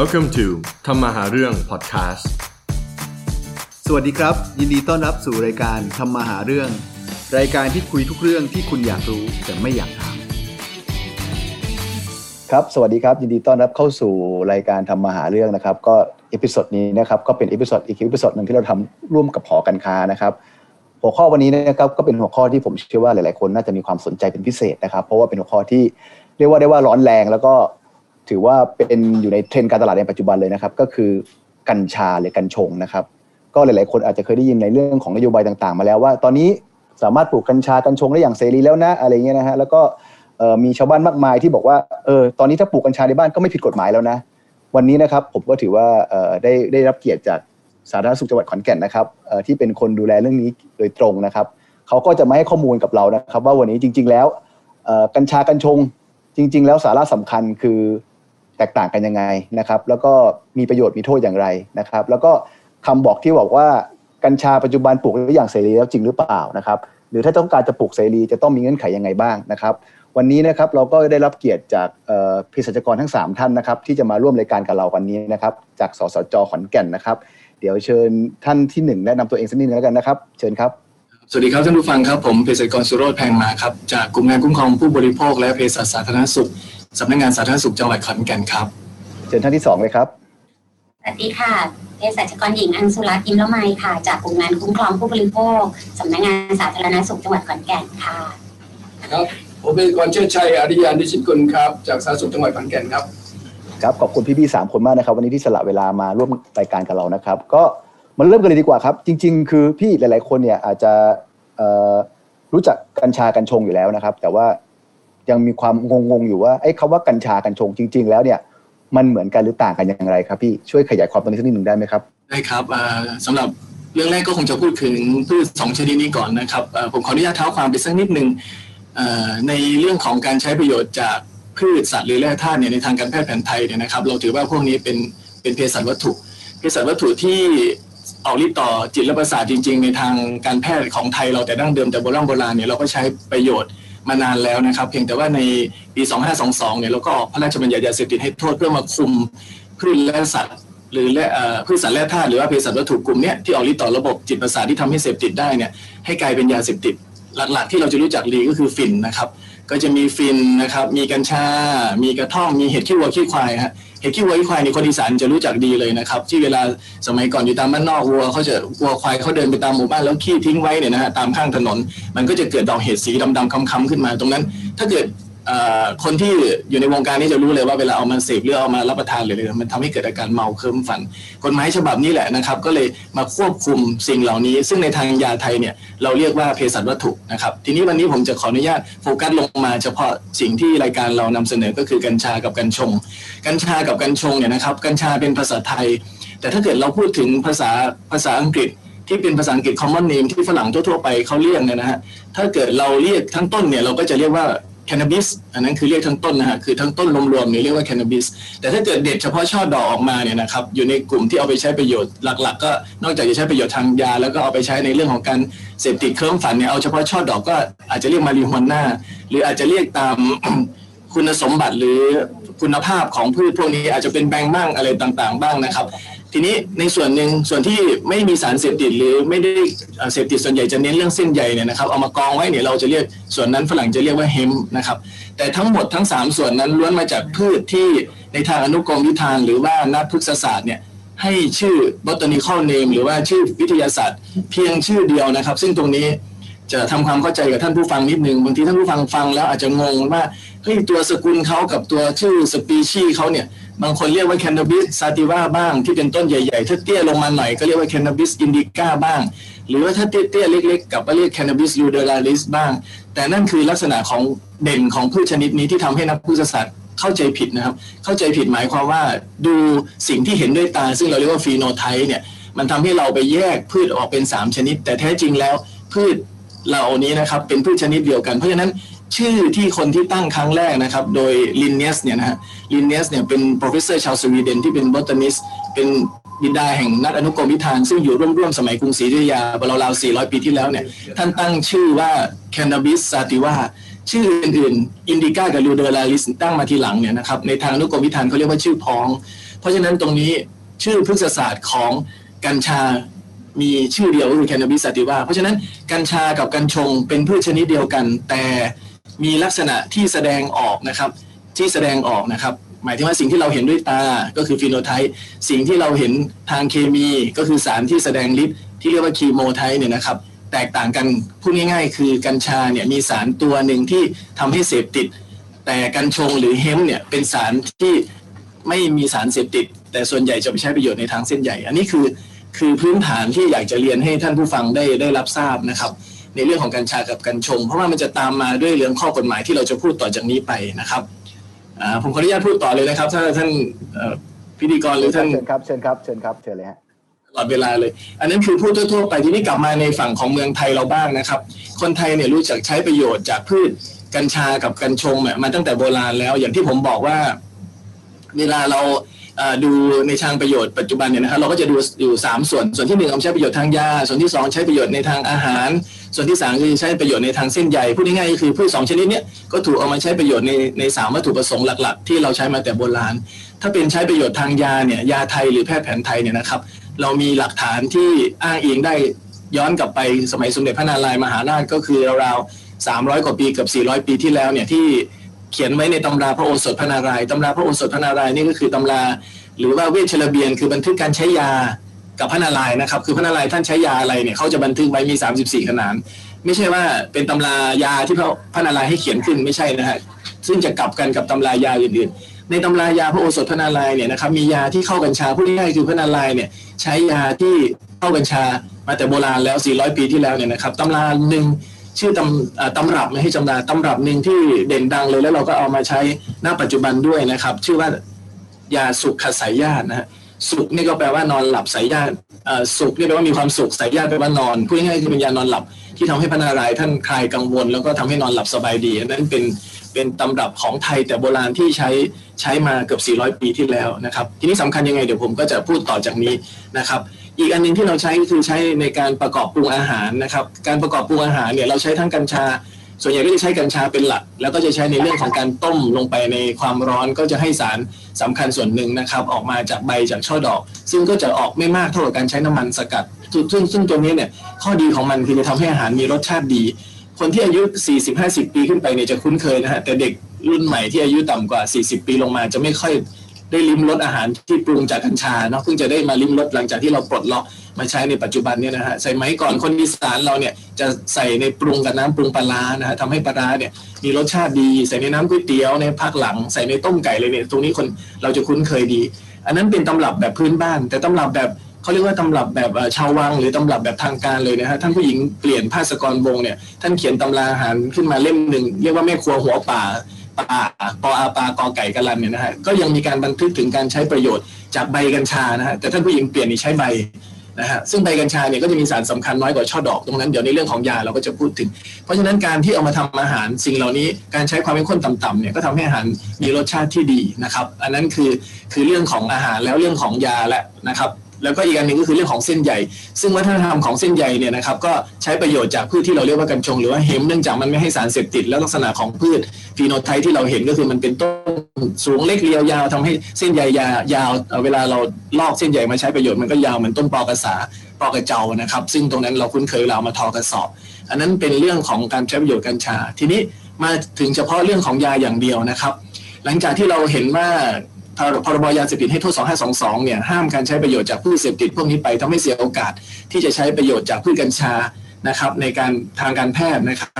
Welcome to ทำมาหาเรื่อง podcast สวัสดีครับ ยินดีต้อนรับสู่รายการทำมาหาเรื่อง รายการที่คุยทุกเรื่องที่คุณอยากรู้แต่ไม่อยากถามครับสวัสดีครับ ยินดีต้อนรับเข้าสู่รายการทำมาหาเรื่องนะครับ ก็ episode นี้นะครับก็เป็น episode อีก episode หนึ่งที่เราทำร่วมกับหอการค้านะครับหัวข้อวันนี้นะครับก็เป็นหัวข้อที่ผมเชื่อว่าหลาย ๆ คนน่าจะมีความสนใจเป็นพิเศษนะครับ เพราะว่าเป็นหัวข้อที่เรียกว่าได้ว่าร้อนแรงแล้วก็ ถือว่าเป็นอยู่ในเทรนด์การตลาดในปัจจุบันเลยนะครับ ก็คือกัญชาหรือกัญชงนะครับ ก็หลาย ๆ คนอาจจะเคยได้ยินในเรื่องของนโยบายต่าง ๆ มาแล้วว่า ตอนนี้สามารถปลูกกัญชากัญชงได้อย่างเสรีแล้วนะอะไรเงี้ยนะฮะแล้วก็มีชาวบ้านมากมายที่บอกว่าเออตอนนี้ถ้าปลูกกัญชาในบ้านก็ไม่ผิดกฎหมายแล้วนะ วันนี้นะครับผมก็ถือว่าได้ได้รับเกียรติจากสาธารณสุขจังหวัดขอนแก่นนะครับที่เป็นคนดูแลเรื่องนี้โดยตรงนะครับเขาก็จะมาให้ข้อมูลกับเรานะครับ ว่าวันนี้จริง ๆ แล้วกัญชากัญชงจริง ๆ แล้วสาระสำคัญคือ แตกต่างกันยังไงนะครับ แล้วก็มีประโยชน์มีโทษอย่างไรนะครับ แล้วก็คำบอกที่บอกว่ากัญชาปัจจุบันปลูกได้อย่างเสรีแล้วจริงหรือเปล่านะครับหรือถ้าต้องการจะปลูกเสรีจะต้องมีเงื่อนไขยังไงบ้างนะครับ วันนี้นะครับเราก็ได้รับเกียรติจากเภสัชกรทั้ง 3 ท่านนะครับ ที่จะมาร่วมรายการกับเราวันนี้นะครับ จากสสจขอนแก่นนะครับ เดี๋ยวเชิญท่านที่หนึ่งแนะนำตัวเองสักนิดนึงแล้วกันนะครับ เชิญครับสวัสดีครับท่านผู้ฟังครับผมเภสัชกรสุโรธแพงมาครับจากกลุ่มงานคุ้มครองผู้บริโภคและเภสัชสาธารณสุขสำนักงานสาธารณสุขจังหวัดขอนแก่นครับ เชิญท่านที่สองเลยครับ สวัสดีค่ะเภสัชกรหญิงอังสุรัตน์อิมละไมค่ะ จากกลุ่มงานคุ้มครองผู้บริโภคสำนักงานสาธารณสุขจังหวัดขอนแก่นค่ะ ครับผมเป็นกรเชิดชัยอริยานิชิตกุลครับ จากสาธารณสุขจังหวัดขอนแก่นครับ ครับขอบคุณพี่ๆสามคนมากนะครับ วันนี้ที่สละเวลามาร่วมรายการกับเรานะครับ ก็มาเริ่มกันเลยดีกว่าครับ จริง ๆ คือพี่หลาย ๆ คนเนี่ยอาจจะเอ่อรู้จักกัญชากัญชงอยู่แล้วนะครับ แต่ว่า ยังมีความงงๆอยู่ว่าไอ้คำว่ากัญชากัญชงจริง ๆ แล้วเนี่ยมันเหมือนกันหรือต่างกันอย่างไรครับพี่ช่วยขยายความตรงนี้สักนิดหนึ่งได้ไหมครับได้ครับเอ่อสำหรับเรื่องแรกก็คงจะพูดถึงพืชสองชนิดนี้ก่อนนะครับผมขออนุญาตเท้าความไปสักนิดหนึ่งในเรื่องของการใช้ประโยชน์จากพืชสัตว์หรือแร่ธาตุเนี่ยในทางการแพทย์แผนไทยเนี่ยนะครับ เราถือว่าพวกนี้เป็นเป็นเภสัชวัตถุเภสัชวัตถุที่ออกฤทธิ์ต่อจิตและประสาทจริง ๆ ในทางการแพทย์ของไทยเราแต่ดั้งเดิมแต่โบราณโบราณเนี่ยเราก็ใช้ประโยชน์ มานานแล้วนะครับ เพียงแต่ว่าในปี 2522 เนี่ยเราก็ออกพระราชบัญญัติยาเสพติดให้โทษเพื่อมาคุมพืชและสัตว์หรือและพืชสัตว์และธาตุหรือว่าเภสัชวัตถุกลุ่มเนี้ยที่ออกฤทธิ์ต่อระบบจิตประสาทที่ทำให้เสพติดได้เนี่ยให้กลายเป็นยาเสพติด หลักๆ ที่เราจะรู้จักดีก็คือฟินนะครับ ก็จะมีฟินนะครับ มีกัญชา มีกระท่อม มีเห็ดขี้วัวขี้ควายฮะ เห็ดขี้วัวขี้ควายนี่คนอีสานจะรู้จักดีเลยนะครับ ที่เวลาสมัยก่อนอยู่ตามบ้านนอกวัวเขาจะวัวควายเขาเดินไปตามหมู่บ้านแล้วขี้ทิ้งไว้เนี่ยนะฮะตามข้างถนน มันก็จะเกิดดอกเห็ดสีดำๆค้ำๆขึ้นมา ตรงนั้น ถ้าเกิด คนที่อยู่ในวงการนี้จะรู้เลยว่าเวลาเอามาเสพหรือเอามารับประทานหรืออะไรมันทำให้เกิดอาการเมาเคลิ้มฝันกฎหมายฉบับนี้แหละนะครับ ก็เลยมาควบคุมสิ่งเหล่านี้ ซึ่งในทางยาไทยเนี่ยเราเรียกว่าเภสัชวัตถุนะครับ ทีนี้วันนี้ผมจะขออนุญาตโฟกัสลงมาเฉพาะสิ่งที่รายการเรานำเสนอก็คือกัญชากับกัญชง กัญชากับกัญชงเนี่ยนะครับ กัญชาเป็นภาษาไทย แต่ถ้าเกิดเราพูดถึงภาษาภาษาอังกฤษที่เป็นภาษาอังกฤษ common name ที่ฝรั่งทั่วๆไปเขาเรียกเนี่ยนะฮะ ถ้าเกิดเราเรียกทั้งต้นเนี่ยเราก็จะเรียกว่า cannabis อันนั้นคือเรียกทั้งต้นนะฮะคือทั้งต้นรวมๆเนี่ยเรียกว่า cannabis แต่ถ้าเกิดเด็ดเฉพาะช่อดอกออกมาเนี่ยนะครับอยู่ในกลุ่มที่เอาไปใช้ประโยชน์หลัก ๆ ก็นอกจากจะใช้ประโยชน์ทางยา แล้วก็เอาไปใช้ในเรื่องของการเสพติดเคลิ้มฝันเนี่ยเอาเฉพาะช่อดอกก็อาจจะเรียกมาริฮวน่าหรืออาจจะเรียกตามคุณสมบัติหรือคุณภาพของพืชพวกนี้อาจจะเป็นแบงบ้างอะไรต่างๆ บ้างนะครับ ทีนี้ในส่วนหนึ่งส่วนที่ไม่มีสารเสพติดหรือไม่ได้เสพติดส่วนใหญ่จะเน้นเรื่องเส้นใยเนี่ยนะครับเอามากองไว้เนี่ยเราจะเรียกส่วนนั้นฝรั่งจะเรียกว่าเฮมนะครับแต่ทั้งหมดทั้ง 3 ส่วนนั้นล้วนมาจากพืชที่ในทางอนุกรมวิธานหรือว่านักพฤกษศาสตร์เนี่ยให้ชื่อ botanical name หรือว่าชื่อวิทยาศาสตร์ เพียงชื่อเดียวนะครับ ซึ่งตรงนี้จะทำความเข้าใจกับท่านผู้ฟังนิดนึงบางทีท่านผู้ฟังฟังแล้วอาจจะงงว่าเฮ้ยตัวสกุลเขากับตัวชื่อสปีชีส์เขาเนี่ย บางคนเรียกว่า Cannabis sativa บ้างที่เป็นต้นใหญ่ๆ ถ้าเตี้ยลงมาหน่อยก็เรียกว่า Cannabis indica บ้าง หรือว่าถ้าเตี้ยๆ เล็กๆกลับมาเรียก Cannabis ruderalis บ้าง แต่นั่นคือลักษณะของเด่นของพืชชนิดนี้ที่ทำให้นักพืชศาสตร์เข้าใจผิดนะครับ เข้าใจผิดหมายความว่าดูสิ่งที่เห็นด้วยตา ซึ่งเราเรียกว่า phenotype เนี่ยมันทำให้เราไปแยกพืชออกเป็น 3 ชนิด แต่แท้จริงแล้วพืชเหล่านี้นะครับเป็นพืชชนิดเดียวกันเพราะฉะนั้น ชื่อที่คนที่ตั้งครั้งแรกนะครับ โดย Linnaeus เนี่ยนะฮะ Linnaeus เนี่ยเป็น professor ชาวสวีเดนที่เป็น botanist เป็นบิดาแห่งนักอนุกรมวิธานซึ่งอยู่ร่วมๆสมัยกรุงศรีอยุธยาราวๆ400 ปีที่แล้วเนี่ย ท่านตั้งชื่อว่า cannabis sativa ชื่ออื่นๆ indica กับ ruderalis ตั้งมาทีหลังเนี่ยนะครับ ในทางอนุกรมวิธานเขาเรียกว่าชื่อพ้อง เพราะฉะนั้นตรงนี้ชื่อพฤกษศาสตร์ของกัญชามีชื่อเดียวก็คือ cannabis sativa เพราะฉะนั้นกัญชากับกัญชงเป็นพืชชนิดเดียวกันแต่ มีลักษณะที่แสดงออกนะครับ ที่แสดงออกนะครับ หมายถึงว่าสิ่งที่เราเห็นด้วยตาก็คือ phenotypeสิ่งที่เราเห็นทางเคมีก็คือสารที่แสดงฤทธิ์ที่เรียกว่าคีโมไทป์เนี่ยนะครับแตกต่างกันพูดง่ายๆ คือกัญชาเนี่ยมีสารตัวหนึ่งที่ทำให้เสพติด แต่กัญชงหรือเฮมเนี่ยเป็นสารที่ไม่มีสารเสพติด แต่ส่วนใหญ่จะไปใช้ประโยชน์ในทางเส้นใหญ่ อันนี้คือคือพื้นฐานที่อยากจะเรียนให้ท่านผู้ฟังได้ได้รับทราบนะครับ ในเรื่องของกัญชากับกัญชง เพราะว่ามันจะตามมาด้วยเรื่องข้อกฎหมายที่เราจะพูดต่อจากนี้ไปนะครับอ่าผมขออนุญาตพูดต่อเลยนะครับ ถ้าท่านเอ่อพิธีกรหรือท่านเชิญครับเชิญครับเชิญครับเชิญเลยฮะตลอดเวลาเลย อันนั้นคือพูดทั่วๆไปทีนี้กลับมาในฝั่งของเมืองไทยเราบ้างนะครับ คนไทยเนี่ยรู้จักใช้ประโยชน์จากพืชกัญชากับกัญชงเนี่ยมาตั้งแต่โบราณแล้ว อย่างที่ผมบอกว่า เวลาเราเอ่อ ดูในทางประโยชน์ปัจจุบันเนี่ยนะครับเราก็จะดูอยู่สามส่วนส่วนที่หนึ่งเอาใช้ประโยชน์ทางยา ส่วนที่สองใช้ประโยชน์ในทางอาหาร ส่วนที่สามคือใช้ประโยชน์ในทางเส้นใยพูดง่ายๆก็คือพืชสองชนิดเนี้ยก็ถูกเอามาใช้ประโยชน์ในในสามวัตถุประสงค์หลักๆ ที่เราใช้มาแต่โบราณ ถ้าเป็นใช้ประโยชน์ทางยาเนี่ยยาไทยหรือแพทย์แผนไทยเนี่ยนะครับเรามีหลักฐานที่อ้างอิงได้ย้อนกลับไปสมัยสมเด็จพระนารายณ์มหาราชก็คือราวๆ300 กว่าปีเกับ 400 ปีที่แล้วเนี่ยที่ เขียนไว้ในตำราพระโอสถพระนารายณ์ตำราพระโอสถพระนารายณ์นี่ก็คือตำรา หรือว่าเวชระเบียนคือบันทึกการใช้ยากับพระนารายณ์นะครับ คือพระนารายณ์ท่านใช้ยาอะไรเนี่ยเขาจะบันทึกไว้มี 34 ขนาน ไม่ใช่ว่าเป็นตำรายาที่พระพระนารายณ์ให้เขียนขึ้นไม่ใช่นะฮะซึ่งจะกลับกันกับตำรายาอื่นๆ ในตำรายาพระโอสถพระนารายณ์เนี่ยนะครับมียาที่เข้ากัญชาพูดง่ายๆคือพระนารายณ์เนี่ยใช้ยาที่เข้ากัญชามาแต่โบราณแล้ว 400 ปีที่แล้วเนี่ยนะครับตำราหนึ่ง ชื่อตำตำรับไม่ให้จำราตำรับหนึ่งที่เด่นดังเลยแล้วเราก็เอามาใช้ณปัจจุบันด้วยนะครับ ชื่อว่ายาสุขสายญาตินะฮะสุขนี่ก็แปลว่านอนหลับสายญาติสุขนี่แปลว่ามีความสุขสายญาติแปลว่านอนพูดง่ายๆคือเป็นยานอนหลับที่ทำให้พระนารายท่านคลายกังวล แล้วก็ทำให้นอนหลับสบายดีนั้นเป็นเป็นตำรับของไทยแต่โบราณที่ใช้ใช้มาเกือบ 400 ปีที่แล้วนะครับ ทีนี้สำคัญยังไงเดี๋ยวผมก็จะพูดต่อจากนี้นะครับ อีกอันหนึงที่เราใช้ก็คือใช้ในการประกอบปรุงอาหารนะครับ การประกอบปรุงอาหารเนี่ยเราใช้ทั้งกัญชา ส่วนใหญ่ก็จะใช้กัญชาเป็นหลัก แล้วก็จะใช้ในเรื่องของการต้มลงไปในความร้อนก็จะให้สารสำคัญส่วนหนึ่งนะครับ ออกมาจากใบจากช่อดอก ซึ่งก็จะออกไม่มากเท่ากับการใช้น้ำมันสกัด ซึ่งซึ่งตัวนี้เนี่ยข้อดีของมันคือจะทำให้อาหารมีรสชาติดี คนที่อายุ 40-50 ปีขึ้นไปเนี่ยจะคุ้นเคยนะฮะแต่เด็กรุ่นใหม่ที่อายุต่ำกว่า 40 ปีลงมาจะไม่ค่อย ได้ลิ้มรสอาหารที่ปรุงจากกัญชาเนาะเพิ่งจะได้มาลิ้มรสหลังจากที่เราปลดล็อกมาใช้ในปัจจุบันเนี่ยนะฮะสมัยก่อนคนอีสานเราเนี่ยจะใส่ในปรุงกับน้ำปรุงปลาร้านะฮะทำให้ปลาร้าเนี่ยมีรสชาติดี ใส่ในน้ำก๋วยเตี๋ยวในภาคหลังใส่ในต้มไก่เลยเนี่ยตรงนี้คนเราจะคุ้นเคยดี อันนั้นเป็นตำรับแบบพื้นบ้าน แต่ตำรับแบบเขาเรียกว่าตำรับแบบชาววังหรือตำรับแบบทางการเลยนะฮะท่านผู้หญิงเปลี่ยนภาสกรวงเนี่ยท่านเขียนตำราอาหารขึ้นมาเล่มหนึ่งเรียกว่าแม่ครัวหัวป่า ปลาปออาปลากอไก่กะลันเนี่ยนะฮะก็ยังมีการบันทึกถึงการใช้ประโยชน์จากใบกัญชานะฮะแต่ท่านผู้หญิงเปลี่ยนนี่ใช้ใบนะฮะซึ่งใบกัญชาเนี่ยก็จะมีสารสำคัญน้อยกว่าช่อดอกตรงนั้นเดี๋ยวในเรื่องของยาเราก็จะพูดถึง เพราะฉะนั้นการที่เอามาทำอาหารสิ่งเหล่านี้การใช้ความเป็นข้นต่ำๆเนี่ยก็ทำให้อาหารมีรสชาติที่ดีนะครับ อันนั้นคือคือเรื่องของอาหารแล้วเรื่องของยาและนะครับ แล้วก็อีกอันหนึ่งก็คือเรื่องของเส้นใยซึ่งวัฒนธรรมของเส้นใยเนี่ยนะครับก็ใช้ประโยชน์จากพืชที่เราเรียกว่ากัญชง หรือว่าเฮมเนื่องจากมันไม่ให้สารเสพติดแล้วลักษณะของพืชฟีโนไทป์ที่เราเห็นก็คือมันเป็นต้นสูงเล็กเรียวยาวทำให้เส้นใยยายาวเอ่อเวลาเราลอกเส้นใยมาใช้ประโยชน์มันก็ยาวเหมือนต้นปอกระสาปอกระเจ้านะครับ ซึ่งตรงนั้นเราคุ้นเคยเราเอามาทอกระสอบ อันนั้นเป็นเรื่องของการใช้ประโยชน์กัญชา ทีนี้มาถึงเฉพาะเรื่องของยาอย่างเดียวนะครับ หลังจากที่เราเห็นว่า พรพรบยาเสพติดให้โทษ 2522 เนี่ยห้ามการใช้ประโยชน์จากพืชเสพติดพวกนี้ไปทำให้เสียโอกาสที่จะใช้ประโยชน์จากพืชกัญชานะครับ ในการทางการแพทย์นะครับ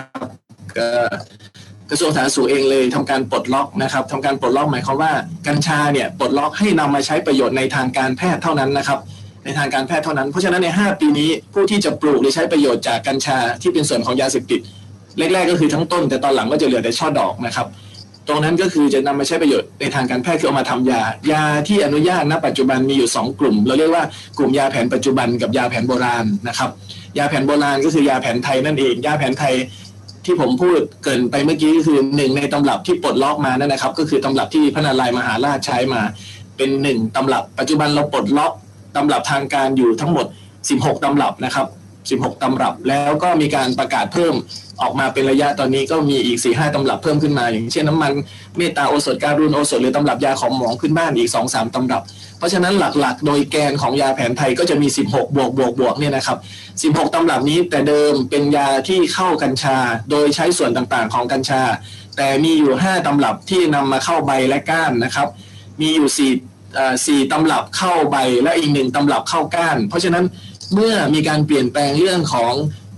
กระทรวงสาธารณสุขเองเลยทำการปลดล็อกนะครับทำการปลดล็อกหมายความว่ากัญชาเนี่ยปลดล็อกให้นำมาใช้ประโยชน์ในทางการแพทย์เท่านั้นนะครับ ในทางการแพทย์เท่านั้น เพราะฉะนั้นใน 5 ปีนี้ผู้ที่จะปลูกหรือใช้ประโยชน์จากกัญชาที่เป็นส่วนของยาเสพติดแรกๆก็คือทั้งต้น แต่ตอนหลังก็จะเหลือแต่ช่อดอกนะครับ ตรงนั้นก็คือจะนำมาใช้ประโยชน์ในทางการแพทย์คือเอามาทำยา ยาที่อนุญาตณปัจจุบันมีอยู่ 2 กลุ่ม เราเรียกว่ากลุ่มยาแผนปัจจุบันกับยาแผนโบราณนะครับ ยาแผนโบราณก็คือยาแผนไทยนั่นเอง ยาแผนไทยที่ผมพูดเกินไปเมื่อกี้ก็คือหนึ่งในตำรับที่ปลดล็อกมานั่นนะครับ ก็คือตำรับที่พระนารายณ์มหาราชใช้มา เป็นหนึ่งตำรับ ปัจจุบันเราปลดล็อกตำรับทางการอยู่ทั้งหมด 16 ตำรับนะครับ 16 ตำรับ แล้วก็มีการประกาศเพิ่มออกมาเป็นระยะตอนนี้ก็มีอีก 4 5 ตำรับเพิ่มขึ้นมา อย่างเช่นน้ำมันเมตตาโอสถการุณโอสถหรือตำรับยาของหมองขึ้นบ้านอีก 2-3 ตำรับ เพราะฉะนั้นหลักๆ โดยแกนของยาแผนไทยก็จะมี 16 บวกบวกบวกเนี่ยนะครับ 16 ตำรับนี้แต่เดิมเป็นยาที่เข้ากัญชา โดยใช้ส่วนต่างๆ ของกัญชา แต่มีอยู่ 5 ตำรับที่นำมาเข้าใบและก้านนะครับมีอยู่4สี่ตำรับเข้าใบและอีกหนึ่งตำรับเข้าก้าน เพราะฉะนั้น เมื่อมีการเปลี่ยนแปลงเรื่องของ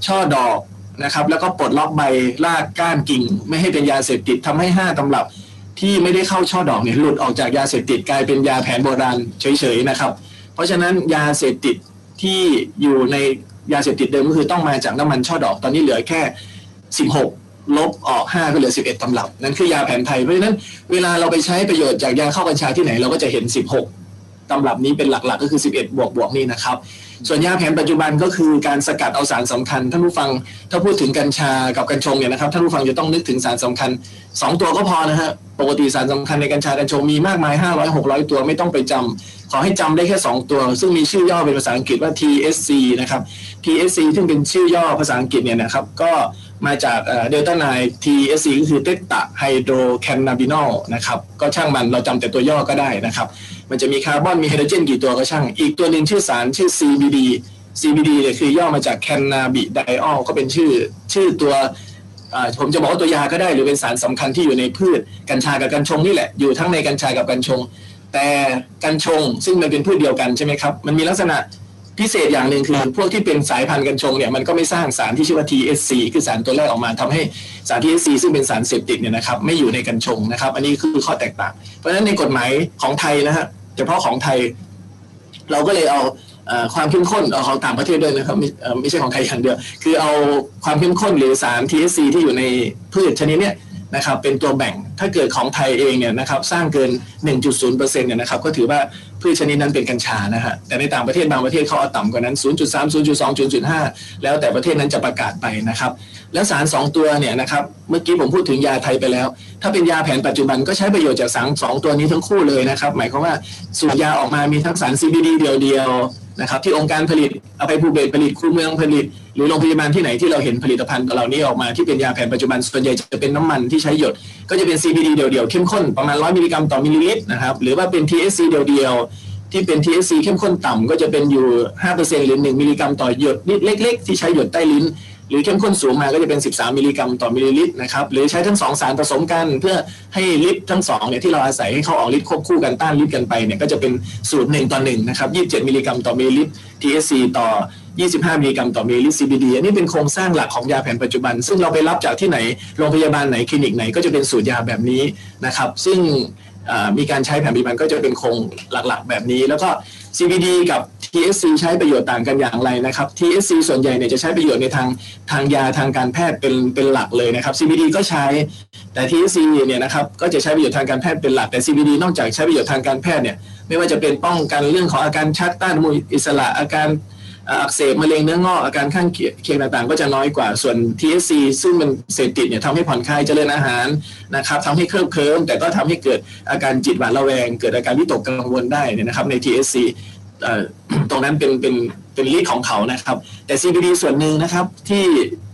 ช่อดอกนะครับ แล้วก็ปลดล็อกใบรากก้านกิ่ง ไม่ให้เป็นยาเสพติดทำให้ 5ตำรับที่ไม่ได้เข้าช่อดอกเนี่ยหลุดออกจากยาเสพติดกลายเป็นยาแผนโบราณเฉยๆนะครับ เพราะฉะนั้นยาเสพติดที่อยู่ในยาเสพติดเดิมก็คือต้องมาจากน้ำมันช่อดอกตอนนี้เหลือแค่ 16 ลบออก 5 ก็เหลือ 11ตำรับ นั่นคือยาแผนไทย เพราะฉะนั้นเวลาเราไปใช้ประโยชน์จากยาเข้ากัญชาที่ไหนเราก็จะเห็น 16ตำรับนี้เป็นหลักๆ ก็คือ 11 บวกบวกนี่นะครับ ส่วนยาแผนปัจจุบันก็คือการสกัดเอาสารสำคัญท่านผู้ฟังถ้าพูดถึงกัญชากับกัญชงเนี่ยนะครับท่านผู้ฟังจะต้องนึกถึงสารสำคัญ 2 ตัวก็พอนะฮะปกติสารสำคัญในกัญชากัญชงมีมากมาย 500 600 ตัวไม่ต้องไปจำขอให้จำได้แค่ 2 ตัว ซึ่งมีชื่อย่อเป็นภาษาอังกฤษว่า TSC นะครับ TSC ซึ่งเป็นชื่อย่อภาษาอังกฤษเนี่ยนะครับก็ มาจากเดลต้านาย TSC ก็คือเตตะไฮโดรแคนนาบินอลนะครับก็ช่างมันเราจำแต่ตัวย่อก็ได้นะครับ มันจะมีคาร์บอนมีไฮโดรเจนกี่ตัวก็ช่าง อีกตัวหนึ่งชื่อสารชื่อ CBD CBD เนี่ยคือย่อมาจาก cannabidiol ก็เป็นชื่อชื่อตัวผมจะบอกว่าตัวยาก็ได้หรือเป็นสารสำคัญที่อยู่ในพืชกัญชากับกัญชงนี่แหละอยู่ทั้งในกัญชากับกัญชง แต่กัญชงซึ่งมันเป็นพืชเดียวกันใช่ไหมครับมันมีลักษณะ พิเศษอย่างหนึ่งคือพวกที่เป็นสายพันธุ์กัญชงเนี่ยมันก็ไม่สร้างสารที่ชื่อว่า THC คือสารตัวแรกออกมาทำให้สาร THC ซึ่งเป็นสารเสพติดเนี่ยนะครับไม่อยู่ในกัญชงนะครับ อันนี้คือข้อแตกต่าง เพราะฉะนั้นในกฎหมายของไทยนะฮะเฉพาะของไทย เราก็เลยเอาความเข้มข้นเอาของต่างประเทศด้วยนะครับไม่ใช่ของไทยอย่างเดียว คือเอาความเข้มข้นหรือสาร THC ที่อยู่ในพืชชนิดเนี้ยนะครับเป็นตัวแบ่งถ้าเกิดของไทยเองเนี่ยนะครับสร้างเกิน 1.0%เนี่ยนะครับก็ถือว่า พืชชนิดนั้นเป็นกัญชานะฮะแต่ในต่างประเทศบางประเทศเขาเอาต่ำกว่านั้น 0.3 0.2 0.5 แล้วแต่ประเทศนั้นจะประกาศไปนะครับ แล้วสาร 2 ตัวเนี่ยนะครับเมื่อกี้ผมพูดถึงยาไทยไปแล้ว ถ้าเป็นยาแผนปัจจุบันก็ใช้ประโยชน์จากสารสองตัวนี้ทั้งคู่เลยนะครับ หมายความว่าสูตรยาออกมามีทั้งสาร CBD เดียวๆ นะครับที่องค์การผลิตเอาไปภูเบศผลิตคูเมืองผลิต หรือโรงพยาบาลที่ไหนที่เราเห็นผลิตภัณฑ์เหล่านี้ออกมาที่เป็นยาแผนปัจจุบันส่วนใหญ่จะเป็นน้ำมันที่ใช้หยด ก็จะเป็น CBD เดียวๆเข้มข้นประมาณ 100 มิลลิกรัมต่อมิลลิลิตรนะครับหรือว่าเป็น THC เดียวๆที่เป็น THC เข้มข้นต่ำก็จะเป็นอยู่ 5%หรือ 1 มิลลิกรัมต่อหยดนิดเล็ก ๆ ที่ใช้หยดใต้ลิ้น หรือเข้มข้นสูงมาก็จะเป็น 13 มิลลิกรัมต่อมิลลิลิตรนะครับหรือใช้ทั้งสองสารผสมกัน เพื่อให้ฤทธิ์ทั้งสองเนี่ยที่เราอาศัยให้เขาออกฤทธิ์ควบคู่กันต้านฤทธิ์กันไปเนี่ยก็จะเป็นสูตร 1 ต่อ1นะครับ27 มิลลิกรัมต่อมิลลิลิตร THC ต่อ 25 มิลลิกรัมต่อมิลลิลิตร CBD อันนี้เป็นโครงสร้างหลักของยาแผนปัจจุบัน ซึ่งเราไปรับจากที่ไหนโรงพยาบาลไหนคลินิกไหนก็จะเป็นสูตรยาแบบนี้นะครับซึ่งมีการใช้แผนปัจจุบันก็จะเป็นโครงหลักๆ แบบนี้ แล้วก็ CBD กับ THC ใช้ประโยชน์ต่างกันอย่างไรนะครับ THC ส่วนใหญ่เนี่ยจะใช้ประโยชน์ในทางทางยาทางการแพทย์เป็นเป็นหลักเลยนะครับ CBD ก็ใช้แต่ THC เนี่ยนะครับก็จะใช้ประโยชน์ทางการแพทย์เป็นหลักแต่ CBD นอกจากใช้ประโยชน์ทางการแพทย์เนี่ยไม่ว่าจะเป็นป้องกันเรื่องของอาการชักต้านอนุมูลอิสระอาการ อักเสบมะเร็งเนื้องอกอาการข้างเคียงต่างๆ ก็จะน้อยกว่าส่วน TSC ซึ่งมันเสพติดเนี่ยทำให้ผ่อนคลายเจริญอาหารนะครับทำให้เคลิบเคลิ้มแต่ก็ทำให้เกิดอาการจิตหวาดระแวง เกิดอาการวิตกกังวลได้นะครับใน TSC ตรงนั้นเป็นเป็นเป็นฤทธิ์ของเขานะครับ แต่ CBD ส่วนหนึ่งนะครับที่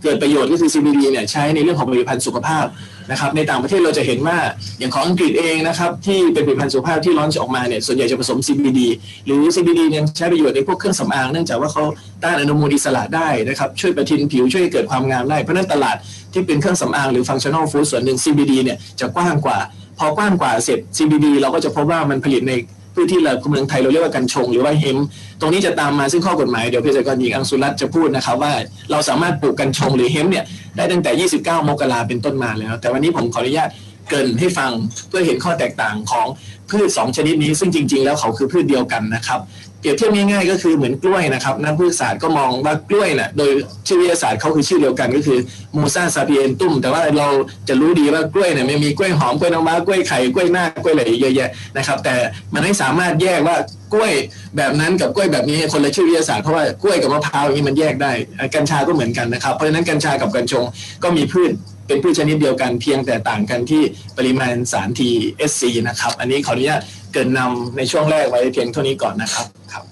เกิดประโยชน์ก็คือ CBD เนี่ยใช้ในเรื่องของผลิตภัณฑ์สุขภาพนะครับในต่างประเทศเราจะเห็นว่าอย่างของอังกฤษเองนะครับที่เป็นผลิตภัณฑ์สุขภาพที่ร้อนจะออกมาเนี่ยส่วนใหญ่จะผสม CBD หรือ CBD เนี่ยใช้ประโยชน์ในพวกเครื่องสำอางเนื่องจากว่าเขาต้านอนุมูลอิสระได้นะครับช่วยประทินผิวช่วยให้เกิดความงามได้เพราะนั้นตลาดที่เป็นเครื่องสำอางหรือ functional food ส่วนหนึ่ง CBD เนี่ยจะกว้างกว่า พอกว้างกว่าเสร็จ CBD เราก็จะพบว่ามันผลิตใน พืชที่เราเมืองไทยเราเรียกว่ากัญชงหรือว่าเฮมตรงนี้จะตามมาซึ่งข้อกฎหมายเดี๋ยวเภสัชกรหญิงอังสุรัตจะพูดนะครับว่าเราสามารถปลูกกัญชงหรือเฮมเนี่ยได้ตั้งแต่ 29 มกราเป็นต้นมาแล้ว แต่วันนี้ผมขออนุญาตเกินให้ฟังเพื่อเห็นข้อแตกต่างของพืช 2 ชนิดนี้ ซึ่งจริง ๆ แล้วเขาคือพืชเดียวกันนะครับ รียบเทียบง่ายๆ ก็คือเหมือนกล้วยนะครับนักพืชศาสตร์ก็มองว่ากล้วยน่ะโดยชื่อวิทยาศาสตร์เขาคือชื่อเดียวกันก็คือมูซาซาเปียนตุมแต่ว่าเราจะรู้ดีว่ากล้วยเนี่ยมันมีกล้วยหอมกล้วยน้ำว้ากล้วยไข่กล้วยหน้ากล้วยอะไรเยอะแยะนะครับแต่มันไม่สามารถแยกว่ากล้วยแบบนั้นกับกล้วยแบบนี้คนละชื่อวิทยาศาสตร์เพราะว่ากล้วยกับมะพร้าวอย่างนี้มันแยกได้กัญชาก็เหมือนกันนะครับเพราะฉะนั้นกัญชากับกัญชงก็มีพืช เป็นพืชชนิดเดียวกันเพียงแต่ต่างกันที่ปริมาณสาร TSC นะครับ อันนี้ขออนุญาตเกินนำในช่วงแรกไว้เพียงเท่านี้ก่อนนะครับครับ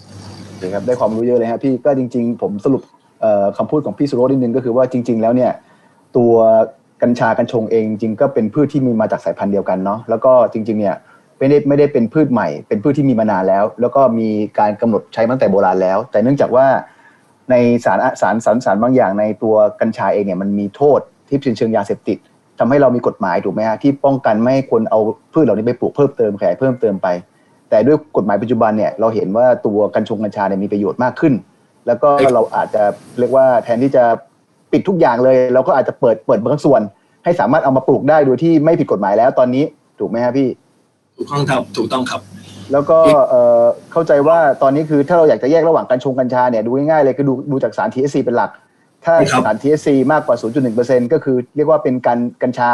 ครับได้ความรู้เยอะเลยครับพี่ก็จริง ๆ ผมสรุปเอ่อคำพูดของพี่สุโรจน์นิดนึงก็คือว่าจริง ๆ แล้วเนี่ยตัวกัญชากัญชงเองจริงก็เป็นพืชที่มีมาจากสายพันธุ์เดียวกันเนาะแล้วก็จริง ๆ เนี่ยไม่ได้ไม่ได้เป็นพืชใหม่ เป็นพืชที่มีมานานแล้ว แล้วก็มีการกำหนดใช้ตั้งแต่โบราณแล้ว แต่เนื่องจากว่าในสารสารสารสารบางอย่างในตัวกัญชาเองเนี่ยมันมีโทษ ที่เป็นเชิงยาเสพติดทำให้เรามีกฎหมายถูกไหมฮะที่ป้องกันไม่ให้คนเอาพืชเหล่านี้ไปปลูกเพิ่มเติมขยายเพิ่มเติมไป แต่ด้วยกฎหมายปัจจุบันเนี่ยเราเห็นว่าตัวกัญชงกัญชาเนี่ยมีประโยชน์มากขึ้น แล้วก็เราอาจจะเรียกว่าแทนที่จะปิดทุกอย่างเลย เราก็อาจจะเปิดเปิดบางส่วน ให้สามารถเอามาปลูกได้โดยที่ไม่ผิดกฎหมายแล้วตอนนี้ถูกไหมฮะพี่ถูกต้องครับถูกต้องครับ แล้วก็เอ่อเข้าใจว่าตอนนี้คือถ้าเราอยากจะแยกระหว่างกัญชงกัญชาเนี่ยดูง่ายๆเลยคือดูดูจากสาร THC เป็นหลัก ถ้าครับสาร THC มากกว่า 0.1%ก็คือเรียกว่าเป็นการกัญชา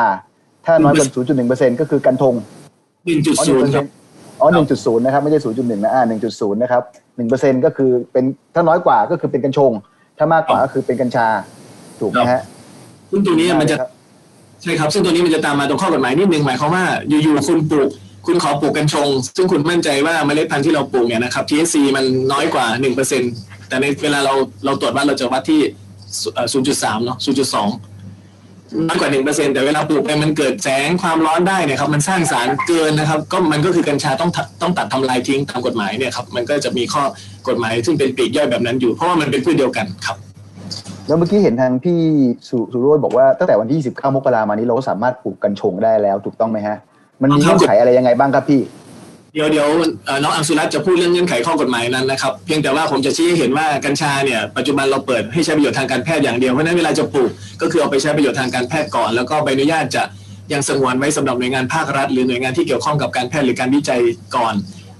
ถ้าน้อยกว่า 0.1%ก็คือกัญชงหนึ่งจุดอ๋อศูนย์ครับ1%อ๋อ1.0นะครับไม่ใช่ 0.1นะอ่า1.0นะครับ1%ก็คือเป็นถ้าน้อยกว่าก็คือเป็นกัญชง ถ้ามากกว่าก็คือเป็นกัญชาถูกไหมฮะซึ่งตัวนี้มันจะใช่ครับ ซึ่งตัวนี้มันจะตามมาตรงข้อกฎหมายนิดนึงหมายความว่าอยู่ๆคุณปลูกคุณขอปลูกกัญชง ซึ่งคุณมั่นใจว่าเมล็ดพันธุ์ที่เราปลูกเนี่ยนะครับ THC มันน้อยกว่า 1%แต่ในเวลาเราเราตรวจวัดเราจะวัดที่ เอ่อ0.3เนาะ0.2น้อยกว่า1%แต่เวลาปลูกไปมันเกิดแสงความร้อนได้เนี่ยครับมันสร้างสารเกินนะครับก็มันก็คือกัญชาต้องตัดต้องตัดทำลายทิ้งตามกฎหมายเนี่ยครับมันก็จะมีข้อกฎหมายซึ่งเป็นปลีกย่อยแบบนั้นอยู่ เพราะว่ามันเป็นพืชเดียวกันครับ แล้วเมื่อกี้เห็นทางพี่สุสุโรจน์บอกว่าตั้งแต่วันที่29มกรามานี้เราก็สามารถปลูกกัญชงได้แล้วถูกต้องไหมฮะ มันมีครับเงื่อนไขอะไรยังไงบ้างครับพี่ เดี๋ยวเดี๋ยวน้องอังสุรัตจะพูดเรื่องเงื่อนไขข้อกฎหมายนั้นนะครับ เพียงแต่ว่าผมจะชี้ให้เห็นว่ากัญชาเนี่ยปัจจุบันเราเปิดให้ใช้ประโยชน์ทางการแพทย์อย่างเดียวเพราะนั้นเวลาจะปลูกก็คือเอาไปใช้ประโยชน์ทางการแพทย์ก่อน แล้วก็ใบอนุญาตจะยังสงวนไว้สำหรับหน่วยงานภาครัฐ หรือหน่วยงานที่เกี่ยวข้องกับการแพทย์หรือการวิจัยก่อน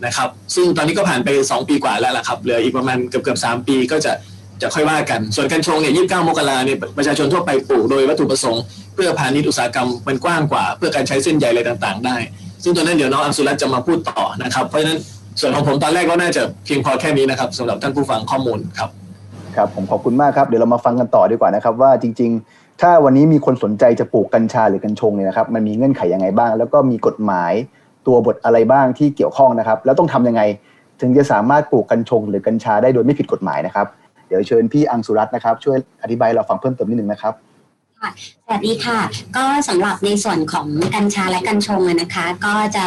นะครับ ซึ่งตอนนี้ก็ผ่านไป 2 ปีกว่าแล้วล่ะครับเหลืออีกประมาณเกือบเกือบสามปีก็จะจะค่อยว่ากัน ส่วนกัญชงเนี่ย29มกราเนี่ยประชาชนทั่วไปปลูกโดยวัตถุประสงค์เพื่อพาณิชย์อุตสาหกรรมมันกว้างกว่า เพื่อการใช้เส้นใยอะไรต่าง ๆ ได้ ซึ่งตัวนั้นเดี๋ยวน้องอังสุรัตจะมาพูดต่อนะครับ เพราะฉะนั้นส่วนของผมตอนแรกก็น่าจะเพียงพอแค่นี้นะครับสำหรับท่านผู้ฟังข้อมูลครับครับผมขอบคุณมากครับเดี๋ยวเรามาฟังกันต่อดีกว่านะครับ ว่าจริง ๆ ถ้าวันนี้มีคนสนใจจะปลูกกัญชาหรือกัญชงเนี่ยนะครับมันมีเงื่อนไขยังไงบ้าง แล้วก็มีกฎหมายตัวบทอะไรบ้างที่เกี่ยวข้องนะครับ แล้วต้องทำยังไง ถึงจะสามารถปลูกกัญชง หรือกัญชาได้โดยไม่ผิดกฎหมายนะครับเดี๋ยวเชิญพี่อังสุรัตน์นะครับช่วยอธิบายเราฟังเพิ่มเติมนิดนึงนะครับ สวัสดีค่ะ ก็สำหรับในส่วนของกัญชาและกัญชงนะคะ ก็จะ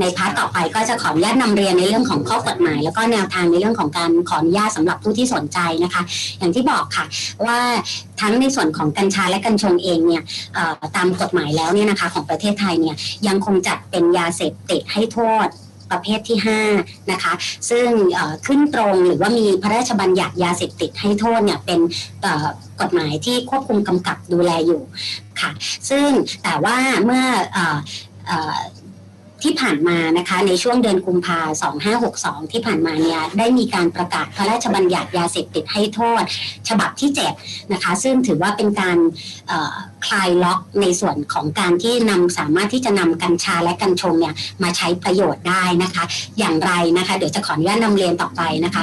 ใน part ต่อไปก็จะขออนุญาตนำเรียนในเรื่องของข้อกฎหมาย แล้วก็แนวทางในเรื่องของการขออนุญาตสำหรับผู้ที่สนใจนะคะ อย่างที่บอกค่ะว่าทั้งในส่วนของกัญชาและกัญชงเองเนี่ยตามกฎหมายแล้วเนี่ยนะคะของประเทศไทยเนี่ยยังคงจัดเป็นยาเสพติดให้โทษประเภทที่5นะคะซึ่งขึ้นตรงหรือว่ามีพระราชบัญญัติยาเสพติดให้โทษเนี่ยเป็น กฎหมายที่ควบคุมกำกับดูแลอยู่ค่ะ ซึ่งแต่ว่าเมื่ออที่ผ่านมานะคะในช่วงเดือนกุมภา2562 ที่ผ่านมาเนี่ยได้มีการประกาศพระราชบัญญัติยาเสพติดให้โทษ ฉบับที่7นะคะซึ่งถือว่าเป็นการ คลายล็อกในส่วนของการที่นำสามารถที่จะนำกัญชาและกัญชงเนี่ยมาใช้ประโยชน์ได้นะคะ อย่างไรนะคะเดี๋ยวจะขออนุญาตนำเรียนต่อไปนะคะ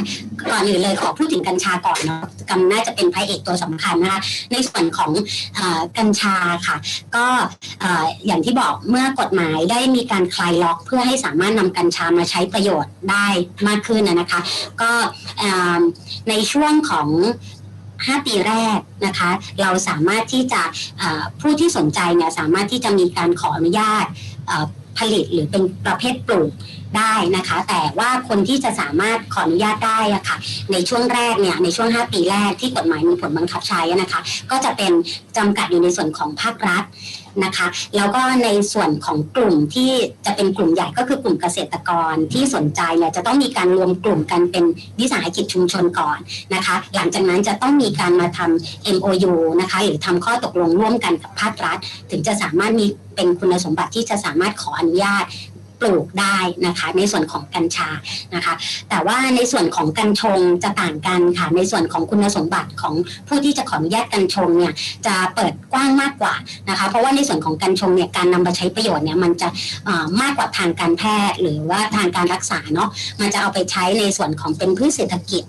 ก่อนอื่นเลยขอพูดถึงกัญชาก่อนเนาะกำน่าจะเป็นพระเอกตัวสำคัญนะคะในส่วนของอกัญชาค่ะ ก็เอ่อย่างที่บอกเมื่อกฎหมายได้มีการคลายล็อก เพื่อให้สามารถนำกัญชามาใช้ประโยชน์ได้มากขึ้นนะคะ ก็ในช่วงของ 5 ปีแรกนะคะ เราสามารถที่จะผู้ที่สนใจเนี่ยสามารถที่จะมีการขออนุญาตผลิตหรือเป็นประเภทปลูกได้นะคะ แต่ว่าคนที่จะสามารถขออนุญาตได้อะค่ะ ในช่วงแรกเนี่ยในช่วง 5 ปีแรกที่กฎหมายมีผลบังคับใช้นะคะ ก็จะเป็นจำกัดอยู่ในส่วนของภาครัฐ นะคะ แล้วก็ในส่วนของกลุ่มที่จะเป็นกลุ่มใหญ่ก็คือกลุ่มเกษตรกรที่สนใจเนี่ยจะต้องมีการรวมกลุ่มกันเป็นวิสาหกิจชุมชนก่อนนะคะ หลังจากนั้นจะต้องมีการมาทำ MOU นะคะ หรือทำข้อตกลงร่วมกันกับภาครัฐ ถึงจะสามารถมีเป็นคุณสมบัติที่จะสามารถขออนุญาต ปลูกได้นะคะ ในส่วนของกัญชานะคะ แต่ว่าในส่วนของกัญชงจะต่างกันค่ะ ในส่วนของคุณสมบัติของผู้ที่จะขออนุญาตกัญชงเนี่ยจะเปิดกว้างมากกว่านะคะ เพราะว่าในส่วนของกัญชงเนี่ยการนำมาใช้ประโยชน์เนี่ยมันจะมากกว่าทางการแพทย์ หรือว่าทางการรักษาเนาะมันจะเอาไปใช้ในส่วนของเป็นพืชเศรษฐกิจ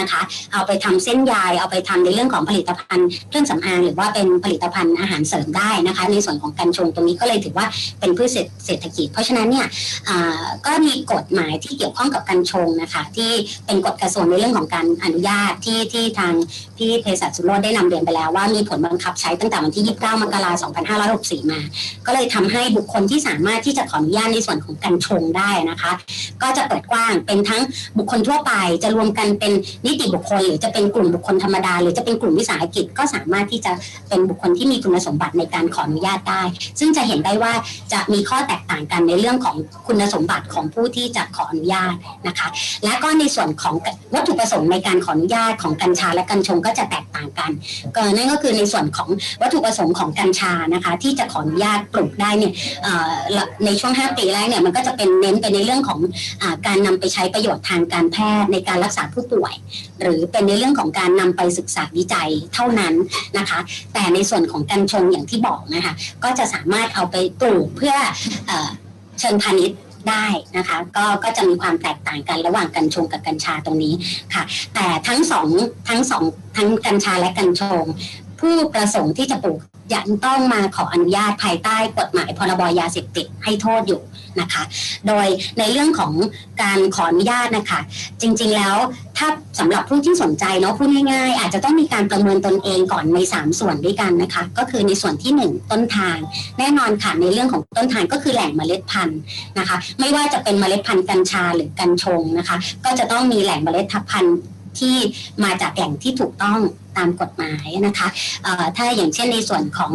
นะคะ เอาไปทำเส้นใยเอาไปทำในเรื่องของผลิตภัณฑ์เครื่องสำอางหรือว่าเป็นผลิตภัณฑ์อาหารเสริมได้นะคะ ในส่วนของกัญชงตรงนี้ก็เลยถือว่าเป็นพืชเศรษฐกิจ เพราะฉะนั้นเนี่ยก็มีกฎหมายที่เกี่ยวข้องกับกัญชงนะคะที่เป็นกฎกระทรวงในเรื่องของการอนุญาตที่ที่ทางพี่เภสัชสุโรธได้นำเรียนไปแล้วว่ามีผลบังคับใช้ตั้งแต่วันที่ 29 มกราคม 2564 มา ก็เลยทำให้บุคคลที่สามารถที่จะขออนุญาตในส่วนของกัญชงได้นะคะ ก็จะเปิดกว้างเป็นทั้งบุคคลทั่วไปจะรวมกันเป็นนิติบุคคล หรือจะเป็นกลุ่มบุคคลธรรมดา หรือจะเป็นกลุ่มวิสาหกิจก็สามารถที่จะเป็นบุคคลที่มีคุณสมบัติในการขออนุญาตได้ ซึ่งจะเห็นได้ว่าจะมีข้อแตกต่างกันในเรื่องของคุณสมบัติของผู้ที่จะขออนุญาตนะคะ และก็ในส่วนของวัตถุประสงค์ในการขออนุญาตของกัญชาและกัญชงก็จะแตกต่างกันก็นั่นก็คือในส่วนของวัตถุประสงค์ของกัญชานะคะที่จะขออนุญาตปลูกได้เนี่ยในช่วง 5 ปีแรกเนี่ยมันก็จะเป็นเน้นไปในเรื่องของอการนำไปใช้ประโยชน์ทางการแพทย์ในการรักษาผู้ป่วยหรือเป็นในเรื่องของการนำไปศึกษาวิจัยเท่านั้นนะคะ แต่ในส่วนของกัญชงอย่างที่บอกนะคะ ก็จะสามารถเอาไปปลูกเพื่อเอเชิงพาณิชย์ได้นะคะก็ก็จะมีความแตกต่างกันระหว่างกัญชงกับกัญชาตรงนี้ค่ะ แต่ทั้งสองทั้งสองทั้งกัญชาและกัญชง ผู้ประสงค์ที่จะปลูกยังต้องมาขออนุญาตภายใต้กฎหมายพรบยาเสพติดให้โทษอยู่ นะคะ โดยในเรื่องของการขออนุญาตนะคะ จริงๆแล้วถ้าสำหรับผู้ที่สนใจเนาะพูดง่ายๆ อาจจะต้องมีการประเมินตนเองก่อนใน 3 ส่วนด้วยกันนะคะ ก็คือในส่วนที่ 1 ต้นทาง แน่นอนค่ะในเรื่องของต้นทางก็คือแหล่งเมล็ดพันธุ์นะคะ ไม่ว่าจะเป็นเมล็ดพันธุ์กัญชาหรือกัญชงนะคะ ก็จะต้องมีแหล่งเมล็ดพันธุ์ที่มาจากแหล่งที่ถูกต้องตามกฎหมายนะคะถ้าอย่างเช่นในส่วนของ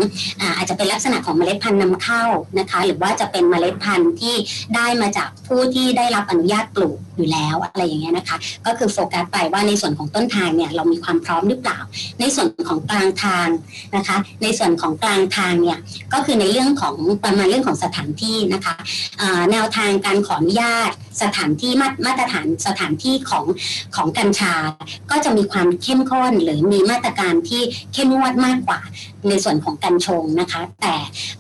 อาจจะเป็นลักษณะของเมล็ดพันธุ์นำเข้านะคะ หรือว่าจะเป็นเมล็ดพันธุ์ที่ได้มาจากผู้ที่ได้รับอนุญาตปลูกอยู่แล้วอะไรอย่างเงี้ยนะคะ ก็คือโฟกัสไปว่าในส่วนของต้นทางเนี่ยเรามีความพร้อมหรือเปล่า ในส่วนของกลางทางนะคะ ในส่วนของกลางทางเนี่ยก็คือในเรื่องของประมาณเรื่องของสถานที่นะคะแนวทางการขออนุญาตสถานที่มาตรฐานสถานที่ของของกัญชา ก็จะมีความเข้มข้นหรือมีมาตรการที่เข้มงวดมากกว่าในส่วนของกัญชงนะคะ แต่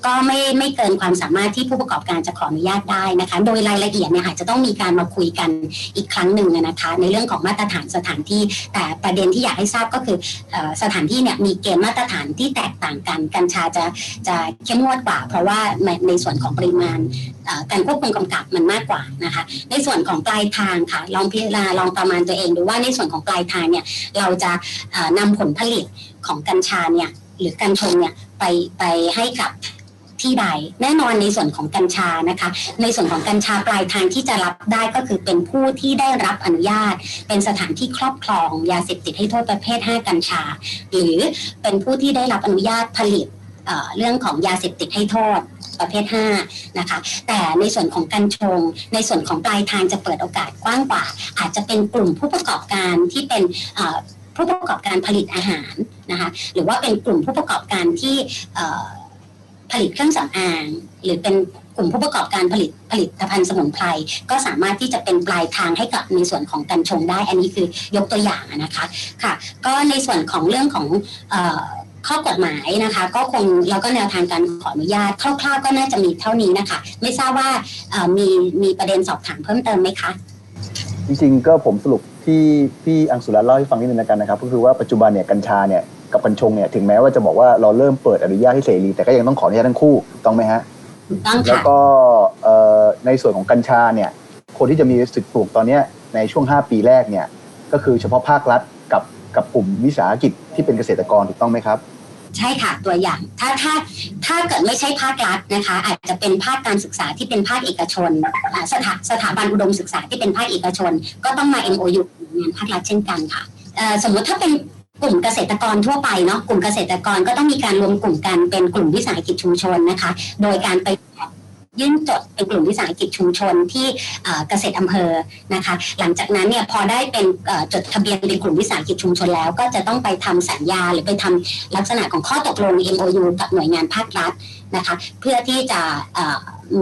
ก็ไม่ไม่เกินความสามารถที่ผู้ประกอบการจะขออนุญาตได้นะคะ โดยรายละเอียดเนี่ยอาจจะต้องมีการมาคุยกันอีกครั้งหนึ่งนะคะ ในเรื่องของมาตรฐานสถานที่ แต่ประเด็นที่อยากให้ทราบก็คือสถานที่เนี่ยมีเกณฑ์มาตรฐานที่แตกต่างกันกัญชาจะจะเข้มงวดกว่า เพราะว่าในส่วนของปริมาณการควบคุมกำกับมันมากกว่านะคะ ในส่วนของปลายทางค่ะลองพิจารณาลองประมาณตัวเองดูว่าในส่วนของปลายทางเนี่ยเราจะนำผลผลิตของกัญชาเนี่ย หรือกัญชงเนี่ยไปไปให้กับที่ใดแน่นอนในส่วนของกัญชานะคะ ในส่วนของกัญชาปลายทางที่จะรับได้ก็คือเป็นผู้ที่ได้รับอนุญาต เป็นสถานที่ครอบครองยาเสพติดให้โทษประเภท 5 กัญชา หรือเป็นผู้ที่ได้รับอนุญาตผลิตเรื่องของยาเสพติดให้โทษประเภท 5 นะคะ แต่ในส่วนของกัญชง ในส่วนของปลายทางจะเปิดโอกาสกว้างกว่า อาจจะเป็นกลุ่มผู้ประกอบการที่เป็น ผู้ประกอบการผลิตอาหารนะคะหรือว่าเป็นกลุ่มผู้ประกอบการที่ผลิตเครื่องสำอาง หรือเป็นกลุ่มผู้ประกอบการผลิตผลิตภัณฑ์สมุนไพรก็สามารถที่จะเป็นปลายทางให้กับในส่วนของกัญชงได้ อันนี้คือยกตัวอย่างนะคะค่ะ ก็ในส่วนของเรื่องของข้อกฎหมายนะคะ ก็คงเราก็แนวทางการขออนุญาตคร่าวๆก็น่าจะมีเท่านี้นะคะ ไม่ทราบว่ามีมีประเด็นสอบถามเพิ่มเติมไหมคะ จริงๆก็ผมสรุปที่พี่อังสุรัตน์เล่าให้ฟังนิดนึงกันนะครับ ก็คือว่าปัจจุบันเนี่ยกัญชาเนี่ยกับกัญชงเนี่ยถึงแม้ว่าจะบอกว่าเราเริ่มเปิดอนุญาตให้เสรีแต่ก็ยังต้องขออนุญาตทั้งคู่ถูกต้องไหมฮะต้องค่ะแล้วก็ในส่วนของกัญชาเนี่ยคนที่จะมีสิทธิ์ปลูกตอนนี้ในช่วง 5 ปีแรกเนี่ยก็คือเฉพาะภาครัฐกับกับกลุ่มวิสาหกิจที่เป็นเกษตรกรถูกต้องไหมครับ ใช่ค่ะตัวอย่าง ถ้าถ้าถ้าเกิดไม่ใช่ภาครัฐนะคะ อาจจะเป็นภาคการศึกษาที่เป็นภาคเอกชนสถาสถาบันอุดมศึกษาที่เป็นภาคเอกชน ก็ต้องมา MOU งานภาครัฐเช่นกันค่ะสมมติถ้าเป็นกลุ่มเกษตรกรทั่วไปเนาะกลุ่มเกษตรกรก็ต้องมีการรวมกลุ่มกันเป็นกลุ่มวิสาหกิจชุมชนนะคะ โดยการไป ยื่นจดเป็นกลุ่มวิสาหกิจชุมชนที่เกษตรอำเภอนะคะ หลังจากนั้นเนี่ยพอได้เป็นจดทะเบียนเป็นกลุ่มวิสาหกิจชุมชนแล้ว ก็จะต้องไปทำสัญญาหรือไปทำลักษณะของข้อตกลง MOU กับหน่วยงานภาครัฐนะคะ เพื่อที่จะ